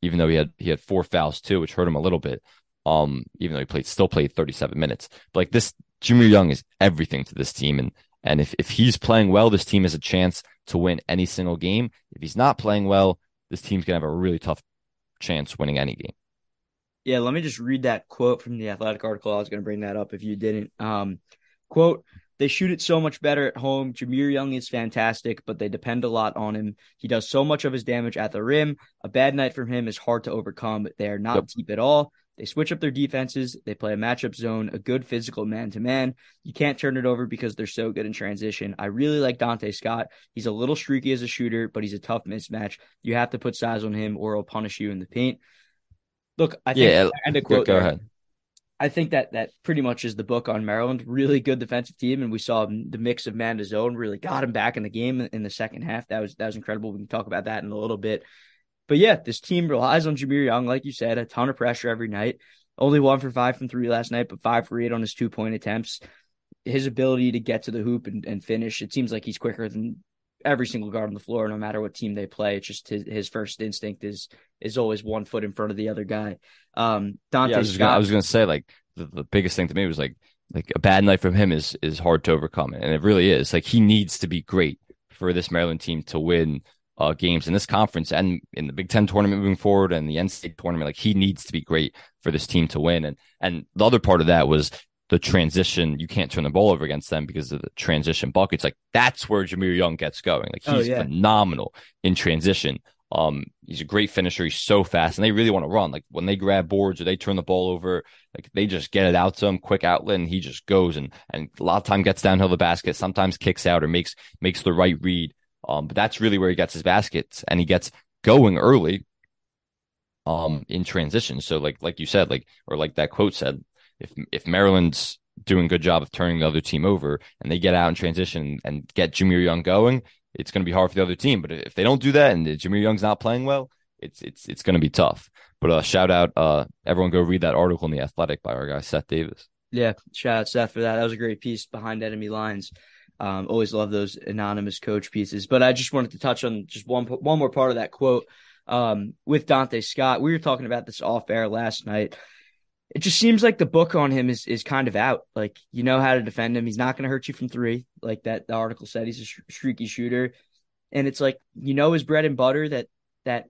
even though he had he had four fouls too, which hurt him a little bit. Um, even though he played still played 37 minutes. But like this Jahmir Young is everything to this team. And and if, if he's playing well, this team has a chance to win any single game. If he's not playing well, this team's gonna have a really tough chance winning any game. Yeah, let me just read that quote from the athletic article. I was gonna bring that up if you didn't. Um, quote they shoot it so much better at home. Jahmir Young is fantastic, but they depend a lot on him. He does so much of his damage at the rim. A bad night from him is hard to overcome. They are not yep. deep at all. They switch up their defenses. They play a matchup zone, a good physical man to man. You can't turn it over because they're so good in transition. I really like Donta Scott. He's a little streaky as a shooter, but he's a tough mismatch. You have to put size on him or he'll punish you in the paint. Look, I think yeah, end a quote. Go, go ahead. I think that that pretty much is the book on Maryland. Really good defensive team, and we saw the mix of man to zone really got him back in the game in the second half. That was that was incredible. We can talk about that in a little bit. But yeah, this team relies on Jahmir Young, like you said, a ton of pressure every night. Only one for five from three last night, but five for eight on his two point attempts. His ability to get to the hoop and, and finish, it seems like he's quicker than every single guard on the floor, no matter what team they play. It's just his, his first instinct is is always one foot in front of the other guy. Um, Donta yeah, I was, gonna, I was gonna say like the, the biggest thing to me was like like a bad night from him is is hard to overcome, and it really is. Like he needs to be great for this Maryland team to win uh, games in this conference and in the Big Ten tournament moving forward and the NCAA tournament. Like he needs to be great for this team to win. And and the other part of that was the transition. You can't turn the ball over against them because of the transition buckets. Like that's where Jahmir Young gets going. Like oh, he's oh, yeah. phenomenal in transition. Um, he's a great finisher. He's so fast, and they really want to run. Like when they grab boards or they turn the ball over, like they just get it out to him, quick outlet, and he just goes and and a lot of time gets downhill the basket. Sometimes kicks out or makes makes the right read. Um, but that's really where he gets his baskets and he gets going early um in transition. So like like you said, like or like that quote said, if if Maryland's doing a good job of turning the other team over and they get out in transition and get Jahmir Young going, it's going to be hard for the other team. But if they don't do that and Jahmir Young's not playing well, it's it's it's going to be tough. But uh, shout out, uh, everyone go read that article in the Athletic by our guy Seth Davis. Yeah, shout out Seth for that. That was a great piece behind enemy lines. Um, always love those anonymous coach pieces. But I just wanted to touch on just one one more part of that quote um, with Donta Scott. We were talking about this off air last night. It just seems like the book on him is is kind of out. Like you know how to defend him. He's not going to hurt you from three, like that the article said. He's a sh- streaky shooter, and it's like you know his bread and butter that that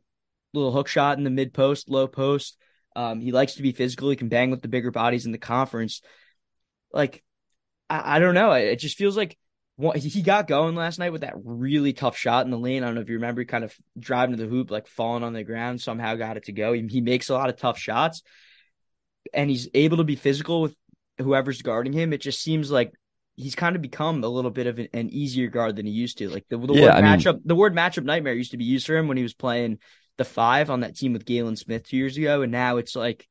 little hook shot in the mid post, low post. Um, he likes to be physical. He can bang with the bigger bodies in the conference. Like I, I don't know. It just feels like he got going last night with that really tough shot in the lane. I don't know if you remember, kind of driving to the hoop, like falling on the ground, somehow got it to go. He, he makes a lot of tough shots, and he's able to be physical with whoever's guarding him. It just seems like he's kind of become a little bit of an, an easier guard than he used to. Like the, the yeah, word I matchup, mean, the word matchup nightmare used to be used for him when he was playing the five on that team with Jalen Smith two years ago, and now it's like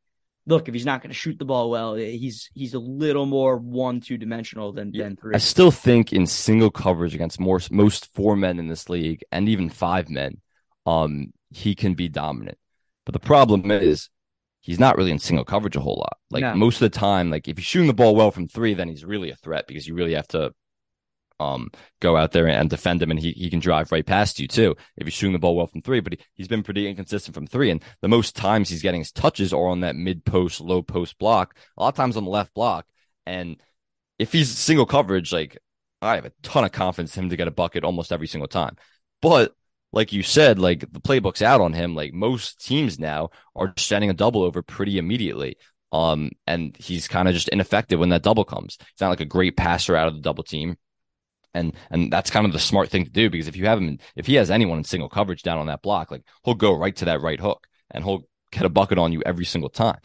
look, if he's not going to shoot the ball well, he's he's a little more one two dimensional than yeah, than three. I still think in single coverage against more most four men in this league and even five men, um, he can be dominant. But the problem is he's not really in single coverage a whole lot. Like no. most of the time, like if he's shooting the ball well from three, then he's really a threat because you really have to um, go out there and defend him, and he, he can drive right past you too if he's shooting the ball well from three. But he, he's been pretty inconsistent from three, and the most times he's getting his touches are on that mid post, low post block. A lot of times on the left block, and if he's single coverage, like I have a ton of confidence in him to get a bucket almost every single time. But like you said, like the playbook's out on him. Like most teams now are sending a double over pretty immediately. Um, and he's kind of just ineffective when that double comes. He's not like a great passer out of the double team And and that's kind of the smart thing to do because if you have him, if he has anyone in single coverage down on that block, like he'll go right to that right hook and he'll get a bucket on you every single time.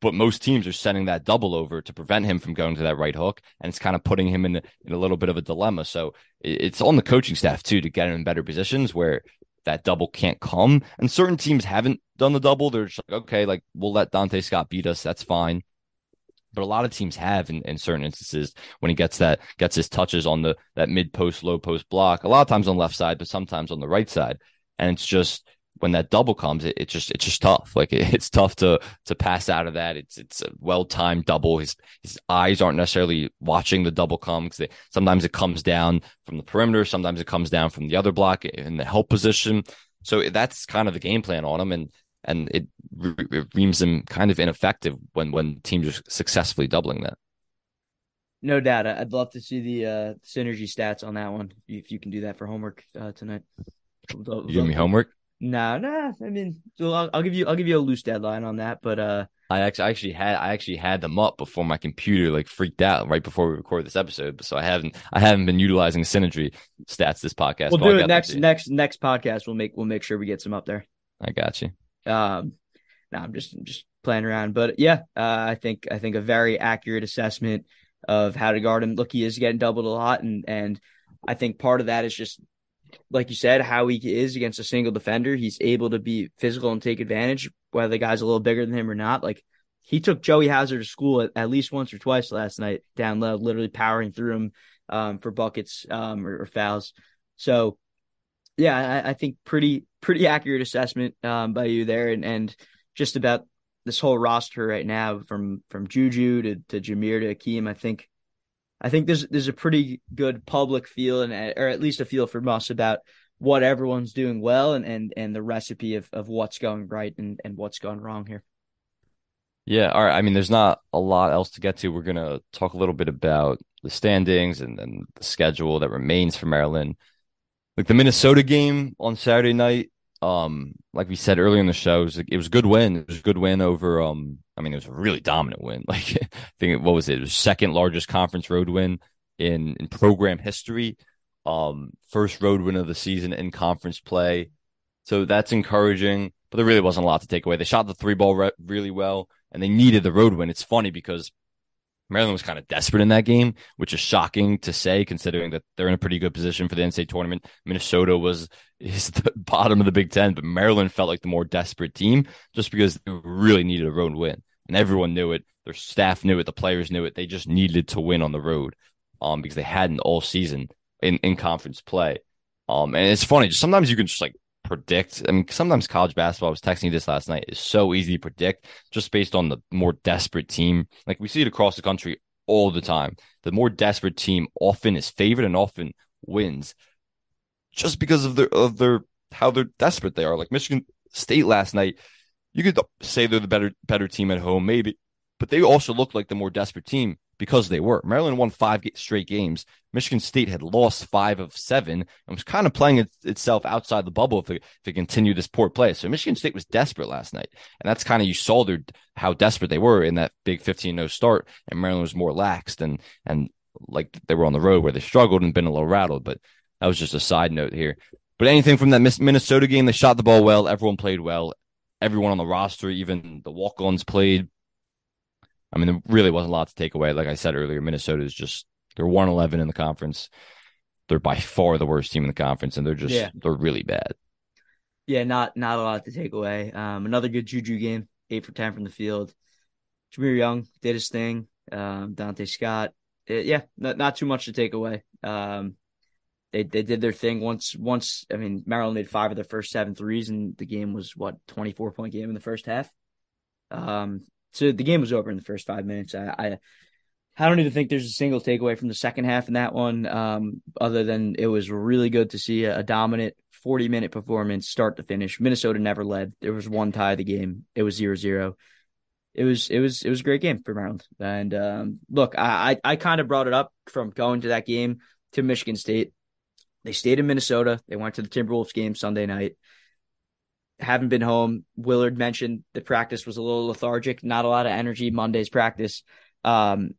But most teams are sending that double over to prevent him from going to that right hook, and it's kind of putting him in, in a little bit of a dilemma. So it's on the coaching staff too to get him in better positions where that double can't come. And certain teams haven't done the double. They're just like, okay, like we'll let Donta Scott beat us. That's fine but a lot of teams have in, in certain instances when he gets that gets his touches on the that mid post low post block a lot of times on left side but sometimes on the right side. And it's just when that double comes it, it just it's just tough. Like it, it's tough to to pass out of that. It's it's a well timed double. His his eyes aren't necessarily watching the double come because sometimes it comes down from the perimeter sometimes it comes down from the other block in the help position. So that's kind of the game plan on him. And and it, it reams them kind of ineffective when when teams are successfully doubling that. No doubt. I'd love to see the uh, synergy stats on that one. If you can do that for homework uh, tonight. You give me homework? No, nah, nah. I mean, so I'll, I'll, give you I'll give you a loose deadline on that. But uh, I actually I actually had I actually had them up before my computer like freaked out right before we recorded this episode. So I haven't I haven't been utilizing synergy stats this podcast. We'll do it next next next podcast. We'll make we'll make sure we get some up there. I got you. Um, no, I'm just just playing around, but yeah, uh, I think I think a very accurate assessment of how to guard him. Look, he is getting doubled a lot, and and I think part of that is just like you said, how he is against a single defender. He's able to be physical and take advantage, whether the guy's a little bigger than him or not. Like he took Joey Hauser to school at, at least once or twice last night, down low, literally powering through him um, for buckets um, or, or, fouls. So yeah, I, I, think pretty pretty accurate assessment um, by you there, and and just about this whole roster right now, from from Juju to to Jahmir to Hakim. I think I think there's there's a pretty good public feel, and or at least a feel from us about what everyone's doing well, and and and the recipe of of what's going right and and what's gone wrong here. Yeah, all right. I mean, there's not a lot else to get to. We're gonna talk a little bit about the standings and then the schedule that remains for Maryland like the Minnesota game on Saturday night. Um, like we said earlier in the show, it was, it was a good win. It was a good win over. Um, I mean, it was a really dominant win. Like I think what was it? It was second largest conference road win in in program history. Um, first road win of the season in conference play. So that's encouraging. But there really wasn't a lot to take away. They shot the three ball re- really well, and they needed the road win. It's funny because Maryland was kind of desperate in that game, which is shocking to say considering that they're in a pretty good position for the NCAA tournament. Minnesota was is the bottom of the Big Ten, but Maryland felt like the more desperate team just because they really needed a road win. And everyone knew it. Their staff knew it. The players knew it. They just needed to win on the road um, because they hadn't all season in, in conference play. Um, and it's funny, just sometimes you can just like predict. I mean, sometimes college basketball, I was texting you this last night, is so easy to predict just based on the more desperate team. Like we see it across the country all the time. The more desperate team often is favored and often wins just because of their of their how they're desperate they are. Like Michigan State last night, you could say they're the better better team at home, maybe, but they also look like the more desperate team because they were. Maryland won five straight games. Michigan State had lost five of seven and was kind of playing it, itself outside the bubble if it, if it continued this poor play. So Michigan State was desperate last night. And that's kind of, you saw their, how desperate they were in that big 15-0 start. And Maryland was more laxed and, and like they were on the road where they struggled and been a little rattled. But that was just a side note here. But anything from that Minnesota game, they shot the ball well. Everyone played well. Everyone on the roster, even the walk-ons played I mean, there really wasn't a lot to take away. Like I said earlier, Minnesota is just they're one eleven in the conference. They're by far the worst team in the conference, and they're just yeah. they're really bad. Yeah, not not a lot to take away. Um, another good Juju game, eight for ten from the field. Jahmir Young did his thing. Um, Donta Scott, it, yeah, not, not too much to take away. Um, they they did their thing once once. I mean, Maryland made five of their first seven threes, and the game was what twenty four point game in the first half. Um, so the game was over in the first five minutes. I, I, I don't even think there's a single takeaway from the second half in that one, um, other than it was really good to see a, a dominant 40 minute performance start to finish. Minnesota never led. There was one tie of the game. It was zero zero. It was it was it was a great game for Maryland. And um, look, I I, I kind of brought it up from going to that game to Michigan State. They stayed in Minnesota. They went to the Timberwolves game Sunday night haven't been home. Willard mentioned the practice was a little lethargic, not a lot of energy Monday's practice. Um,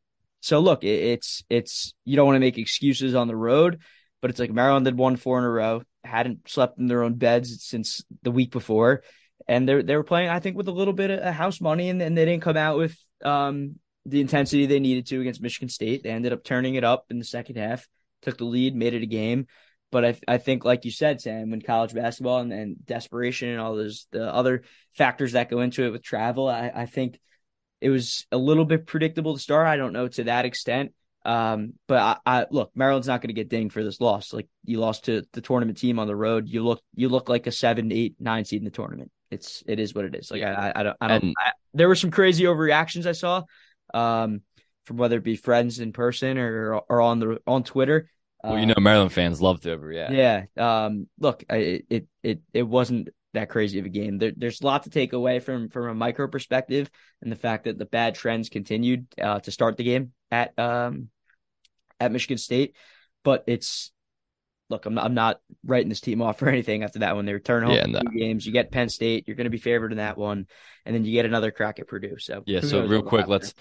so look, it, it's it's you don't want to make excuses on the road, but it's like Maryland had won four in a row, hadn't slept in their own beds since the week before, and they they were playing I think with a little bit of house money, and, and they didn't come out with um the intensity they needed to against Michigan State. They ended up turning it up in the second half, took the lead, made it a game. But I, I think, like you said, Sam, when college basketball and, and desperation and all those the other factors that go into it with travel, I, I think it was a little bit predictable to start. I don't know to that extent. Um, but I, I look, Maryland's not going to get dinged for this loss. Like you lost to the tournament team on the road. You look, you look like a seven, eight, nine seed in the tournament. It's, it is what it is. Like I, I, don't, I don't. I, there were some crazy overreactions I saw, um, from whether it be friends in person or or on the on Twitter. Well, you know, Maryland fans love to overreact. Yeah. Um, look, I, it it it wasn't that crazy of a game. There, there's a lot to take away from from a micro perspective, and the fact that the bad trends continued uh, to start the game at um at Michigan State. But it's look, I'm not, I'm not writing this team off for anything after that When They return home yeah, no. games. You get Penn State, you're going to be favored in that one, and then you get another crack at Purdue. So yeah. So real quick, let's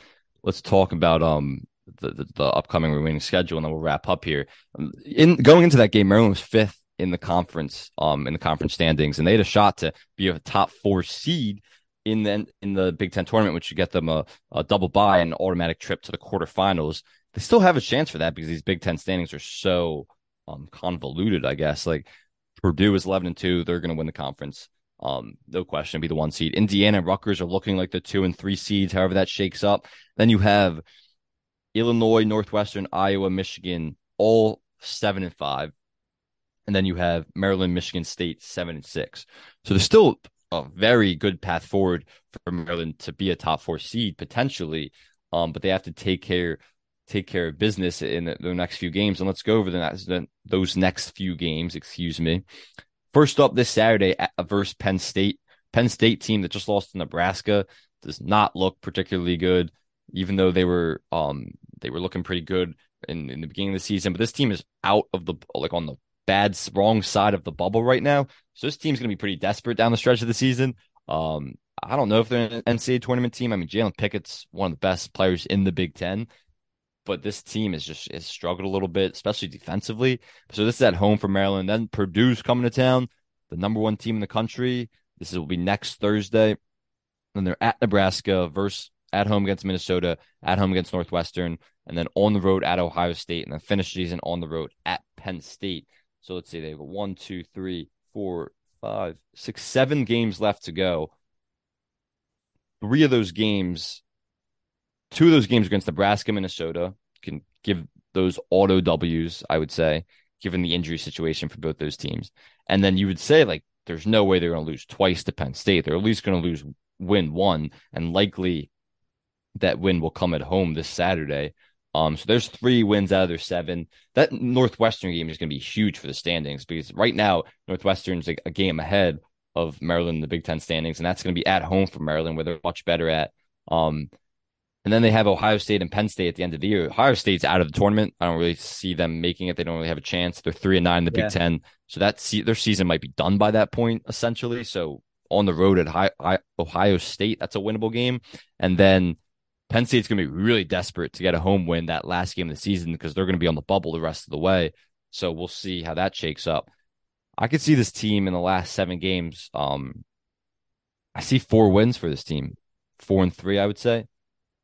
let's talk about um the, the, the upcoming remaining schedule, and then we'll wrap up here. Um, in going into that game, Maryland was fifth in the conference, um, in the conference standings, and they had a shot to be a top four seed in the in the Big Ten tournament, which would get them a, a double bye and automatic trip to the quarterfinals. They still have a chance for that because these Big Ten standings are so um convoluted. I guess like Purdue is eleven and two; they're going to win the conference. Um, no question, be the one seed. Indiana and Rutgers are looking like the two and three seeds, however that shakes up. Then you have Illinois, Northwestern, Iowa, Michigan, all seven and five. And then you have Maryland, Michigan State, seven and six. So there's still a very good path forward for Maryland to be a top four seed potentially. Um, but they have to take care take care of business in the, the next few games. And let's go over the the, those next few games. Excuse me. First up this Saturday at, versus Penn State. Penn State team that just lost to Nebraska does not look particularly good, even though they were um they were looking pretty good in, in the beginning of the season, but this team is out of the like on the bad wrong side of the bubble right now. So this team's going to be pretty desperate down the stretch of the season. Um, I don't know if they're an NCAA tournament team. I mean, Jalen Pickett's one of the best players in the Big Ten, but this team is just has struggled a little bit, especially defensively. So this is at home for Maryland. Then Purdue's coming to town, the number one team in the country. This will be next Thursday. Then they're at Nebraska versus at home against Minnesota, at home against Northwestern, and then on the road at Ohio State, and then finish the season on the road at Penn State. So let's see, they have one, two, three, four, five, six, seven games left to go. Three of those games, two of those games against Nebraska, Minnesota, can give those auto W's, I would say, given the injury situation for both those teams. And then you would say, like, there's no way they're going to lose twice to Penn State. They're at least going to lose win one and likely that win will come at home this Saturday. Um, so there's three wins out of their seven. That Northwestern game is going to be huge for the standings because right now Northwestern's a, a game ahead of Maryland in the Big Ten standings, and that's going to be at home for Maryland, where they're much better at. Um, and then they have Ohio State and Penn State at the end of the year. Ohio State's out of the tournament. I don't really see them making it. They don't really have a chance. They're three and nine in the yeah. Big Ten, so that se- their season might be done by that point, essentially. So on the road at Hi- Ohio State, that's a winnable game, and then Penn State's going to be really desperate to get a home win that last game of the season because they're going to be on the bubble the rest of the way. So we'll see how that shakes up. I could see this team in the last seven games. Um, I see four wins for this team, four and three, I would say,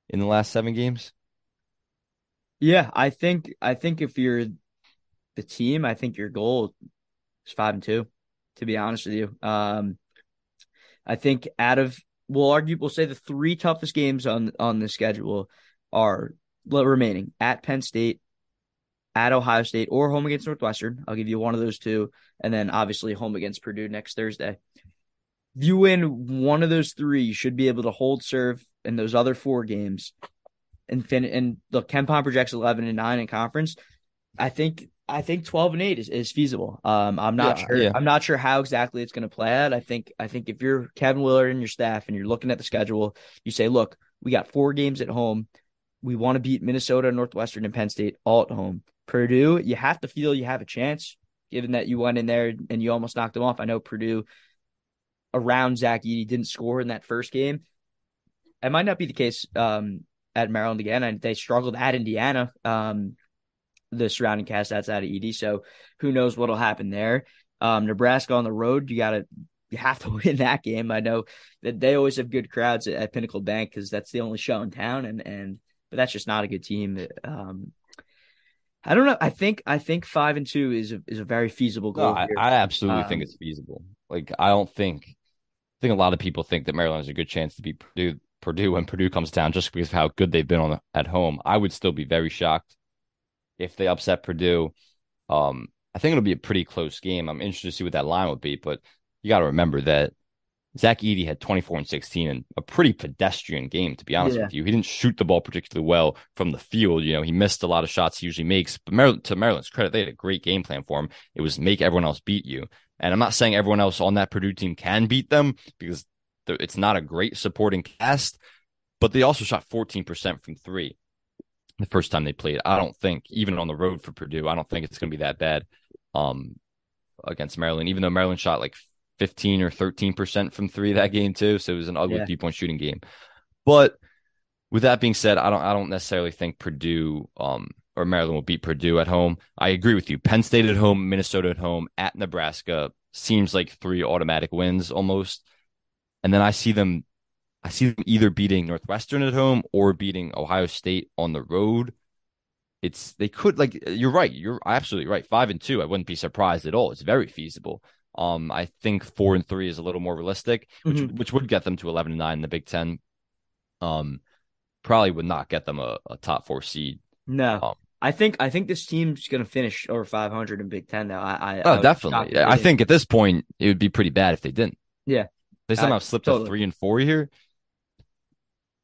in the last seven games. Yeah, I think I think if you're the team, I think your goal is five and two. To be honest with you, um, I think out of we'll argue we'll say the three toughest games on on the schedule are remaining at Penn State, at Ohio State, or home against Northwestern. I'll give you one of those two, and then obviously home against Purdue next Thursday. If you win one of those three, you should be able to hold serve in those other four games. And fin- and look, KenPom projects eleven and nine in conference. I think I think 12 and 8 is, is feasible. Um, I'm not yeah, sure. Yeah. I'm not sure how exactly it's going to play out. I think I think if you're Kevin Willard and your staff and you're looking at the schedule, you say, look, we got four games at home. We want to beat Minnesota, Northwestern, and Penn State all at home. Purdue, you have to feel you have a chance, given that you went in there and you almost knocked them off. I know Purdue around Zach Edey didn't score in that first game. It might not be the case um, at Maryland again, and they struggled at Indiana. Um, the surrounding cast outside of Edey, so who knows what'll happen there. Um, Nebraska on the road, you gotta you have to win that game. I know that they always have good crowds at, at Pinnacle Bank because that's the only show in town, and and but that's just not a good team. Um, I don't know. I think I think five and two is a, is a very feasible goal. No, I, I, absolutely um, think it's feasible. Like I don't think I think a lot of people think that Maryland has a good chance to beat Purdue Purdue when Purdue comes down just because of how good they've been on the, at home. I would still be very shocked if they upset Purdue. Um, I think it'll be a pretty close game. I'm interested to see what that line would be, but you got to remember that Zach Edey had 24 and 16 and a pretty pedestrian game, to be honest yeah. with you. He didn't shoot the ball particularly well from the field. You know, he missed a lot of shots he usually makes. But Maryland, to Maryland's credit, they had a great game plan for him. It was make everyone else beat you. And I'm not saying everyone else on that Purdue team can beat them because it's not a great supporting cast, but they also shot 14% from three the first time they played. I don't think, even on the road for Purdue, I don't think it's going to be that bad um, against Maryland, even though Maryland shot like 15 or 13% from three that game too. So it was an ugly yeah. three point shooting game. But with that being said, I don't I don't necessarily think Purdue um, or Maryland will beat Purdue at home. I agree with you. Penn State at home, Minnesota at home, at Nebraska seems like three automatic wins almost. And then I see them I see them either beating Northwestern at home or beating Ohio State on the road. It's they could like you're right. You're absolutely right. Five and two, I wouldn't be surprised at all. It's very feasible. Um, I think four and three is a little more realistic, which mm-hmm. which would get them to eleven and nine in the Big Ten. Um, probably would not get them a, a top four seed. No, um, I think I think this team's going to finish over five hundred in Big Ten. Though I, I oh I definitely, I think at this point it would be pretty bad if they didn't. Yeah, they somehow slipped totally. to three and four here.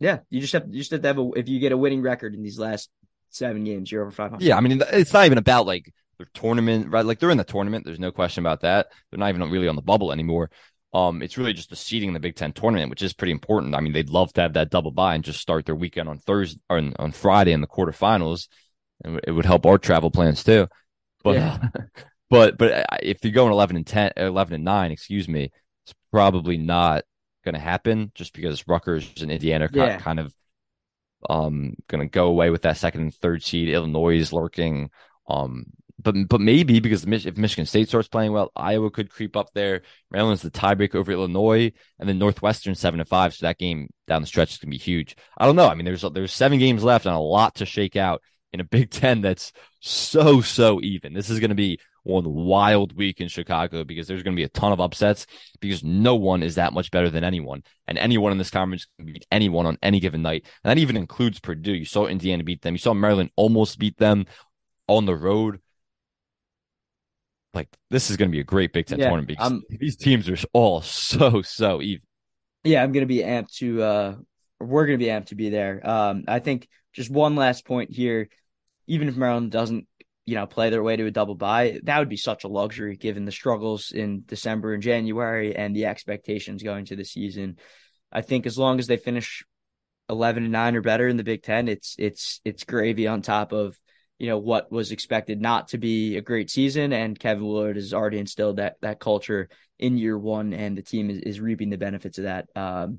Yeah, you just have you just have to have a if you get a winning record in these last seven games, you're over five hundred. Yeah, I mean it's not even about like their tournament, right? Like they're in the tournament. There's no question about that. They're not even really on the bubble anymore. Um, it's really just the seeding in the Big Ten tournament, which is pretty important. I mean, they'd love to have that double bye and just start their weekend on Thursday or on, on Friday in the quarterfinals, and it would help our travel plans too. But yeah. but but uh, if you're going 11 and 10, 11 and nine, excuse me, it's probably not going to happen just because Rutgers and Indiana are yeah. kind of um going to go away with that second and third seed. Illinois is lurking. Um, but but maybe because if Michigan State starts playing well, Iowa could creep up there. Maryland's the tiebreaker over Illinois, and then Northwestern seven to five. So that game down the stretch is gonna be huge. I don't know. I mean, there's there's seven games left and a lot to shake out in a Big Ten that's so so even. This is gonna be one wild week in Chicago because there's going to be a ton of upsets because no one is that much better than anyone. And anyone in this conference can beat anyone on any given night. And that even includes Purdue. You saw Indiana beat them. You saw Maryland almost beat them on the road like this is going to be a great Big Ten yeah, tournament because I'm, these teams are all so so even. Yeah, I'm going to be amped to. uh We're going to be amped to be there. Um, I think just one last point here. Even if Maryland doesn't, you know, play their way to a double bye, that would be such a luxury given the struggles in December and January and the expectations going to the season. I think as long as they finish 11 and 9 or better in the Big 10 it's it's it's gravy on top of you know what was expected not to be a great season. And Kevin Willard has already instilled that that culture in year one and the team is, is reaping the benefits of that. Um,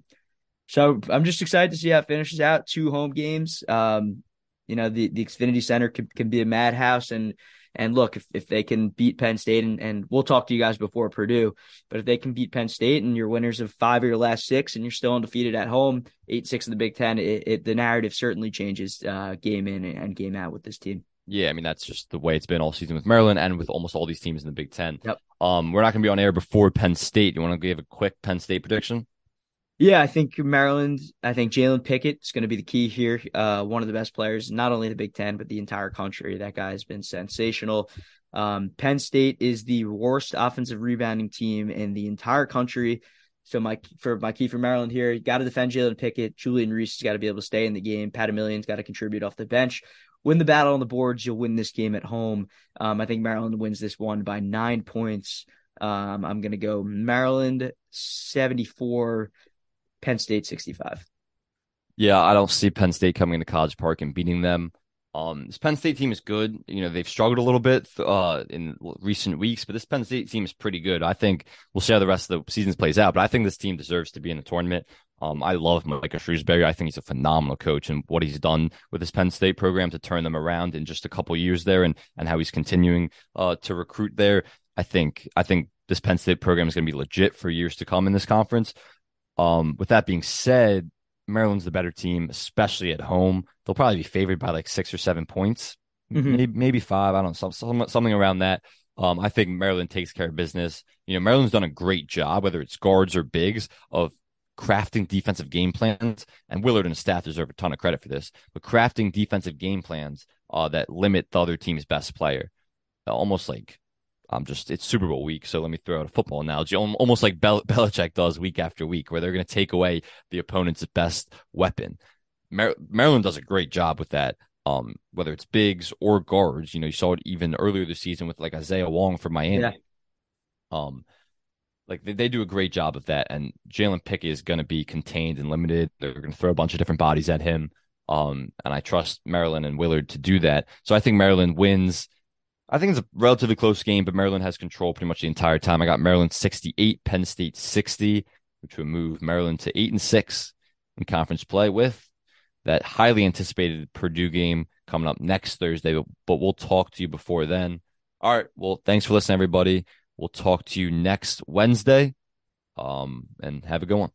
so I'm just excited to see how it finishes out. Two home games. Um, you know the the Xfinity Center can, can be a madhouse and and look if, if they can beat Penn State and, and we'll talk to you guys before Purdue but if they can beat Penn State and you're winners of five of your last six and you're still undefeated at home eight six in the Big Ten it, it the narrative certainly changes uh, game in and game out with this team. Yeah, I mean that's just the way it's been all season with Maryland and with almost all these teams in the Big Ten. Yep. Um, we're not going to be on air before Penn State. You want to give a quick Penn State prediction? Yeah, I think Maryland. I think Jalen Pickett is going to be the key here. Uh, one of the best players, not only the Big Ten but the entire country. That guy has been sensational. Um, Penn State is the worst offensive rebounding team in the entire country. So my for my key for Maryland here, got to defend Jalen Pickett. Julian Reese has got to be able to stay in the game. Pat Emilien's got to contribute off the bench win the battle on the boards, you'll win this game at home. Um, I think Maryland wins this one by nine points. Um, I'm going to go Maryland 74, Penn State 65. Yeah, I don't see Penn State coming into College Park and beating them. Um, this Penn State team is good. You know, they've struggled a little bit uh, in recent weeks, but this Penn State team is pretty good. I think we'll see how the rest of the season plays out, but I think this team deserves to be in the tournament. Um, I love Micah Shrewsberry. I think he's a phenomenal coach, and what he's done with his Penn State program to turn them around in just a couple years there, and and how he's continuing uh, to recruit there. I think I think this Penn State program is going to be legit for years to come in this conference. Um, with that being said, Maryland's the better team, especially at home. They'll probably be favored by like six or seven points, mm-hmm. maybe, maybe five. I don't know, some, something around that. Um, I think Maryland takes care of business. You know, Maryland's done a great job, whether it's guards or bigs, of crafting defensive game plans. And Willard and his staff deserve a ton of credit for this, but crafting defensive game plans uh, that limit the other team's best player. Almost like I'm just it's Super Bowl week, so let me throw out a football analogy, almost like Bel- Belichick does week after week, where they're going to take away the opponent's best weapon. Mar- Maryland does a great job with that. Um, whether it's bigs or guards, you know, you saw it even earlier this season with like Isaiah Wong from Miami. Yeah. Um, like they, they do a great job of that, and Jalen Pickett is going to be contained and limited. They're going to throw a bunch of different bodies at him. Um, and I trust Maryland and Willard to do that. So I think Maryland wins I think it's a relatively close game, but Maryland has control pretty much the entire time. I got Maryland 68, Penn State 60, which would move Maryland to 8 and 6 in conference play with that highly anticipated Purdue game coming up next Thursday, but we'll talk to you before then. All right. Well, thanks for listening, everybody. We'll talk to you next Wednesday. Um, and have a good one.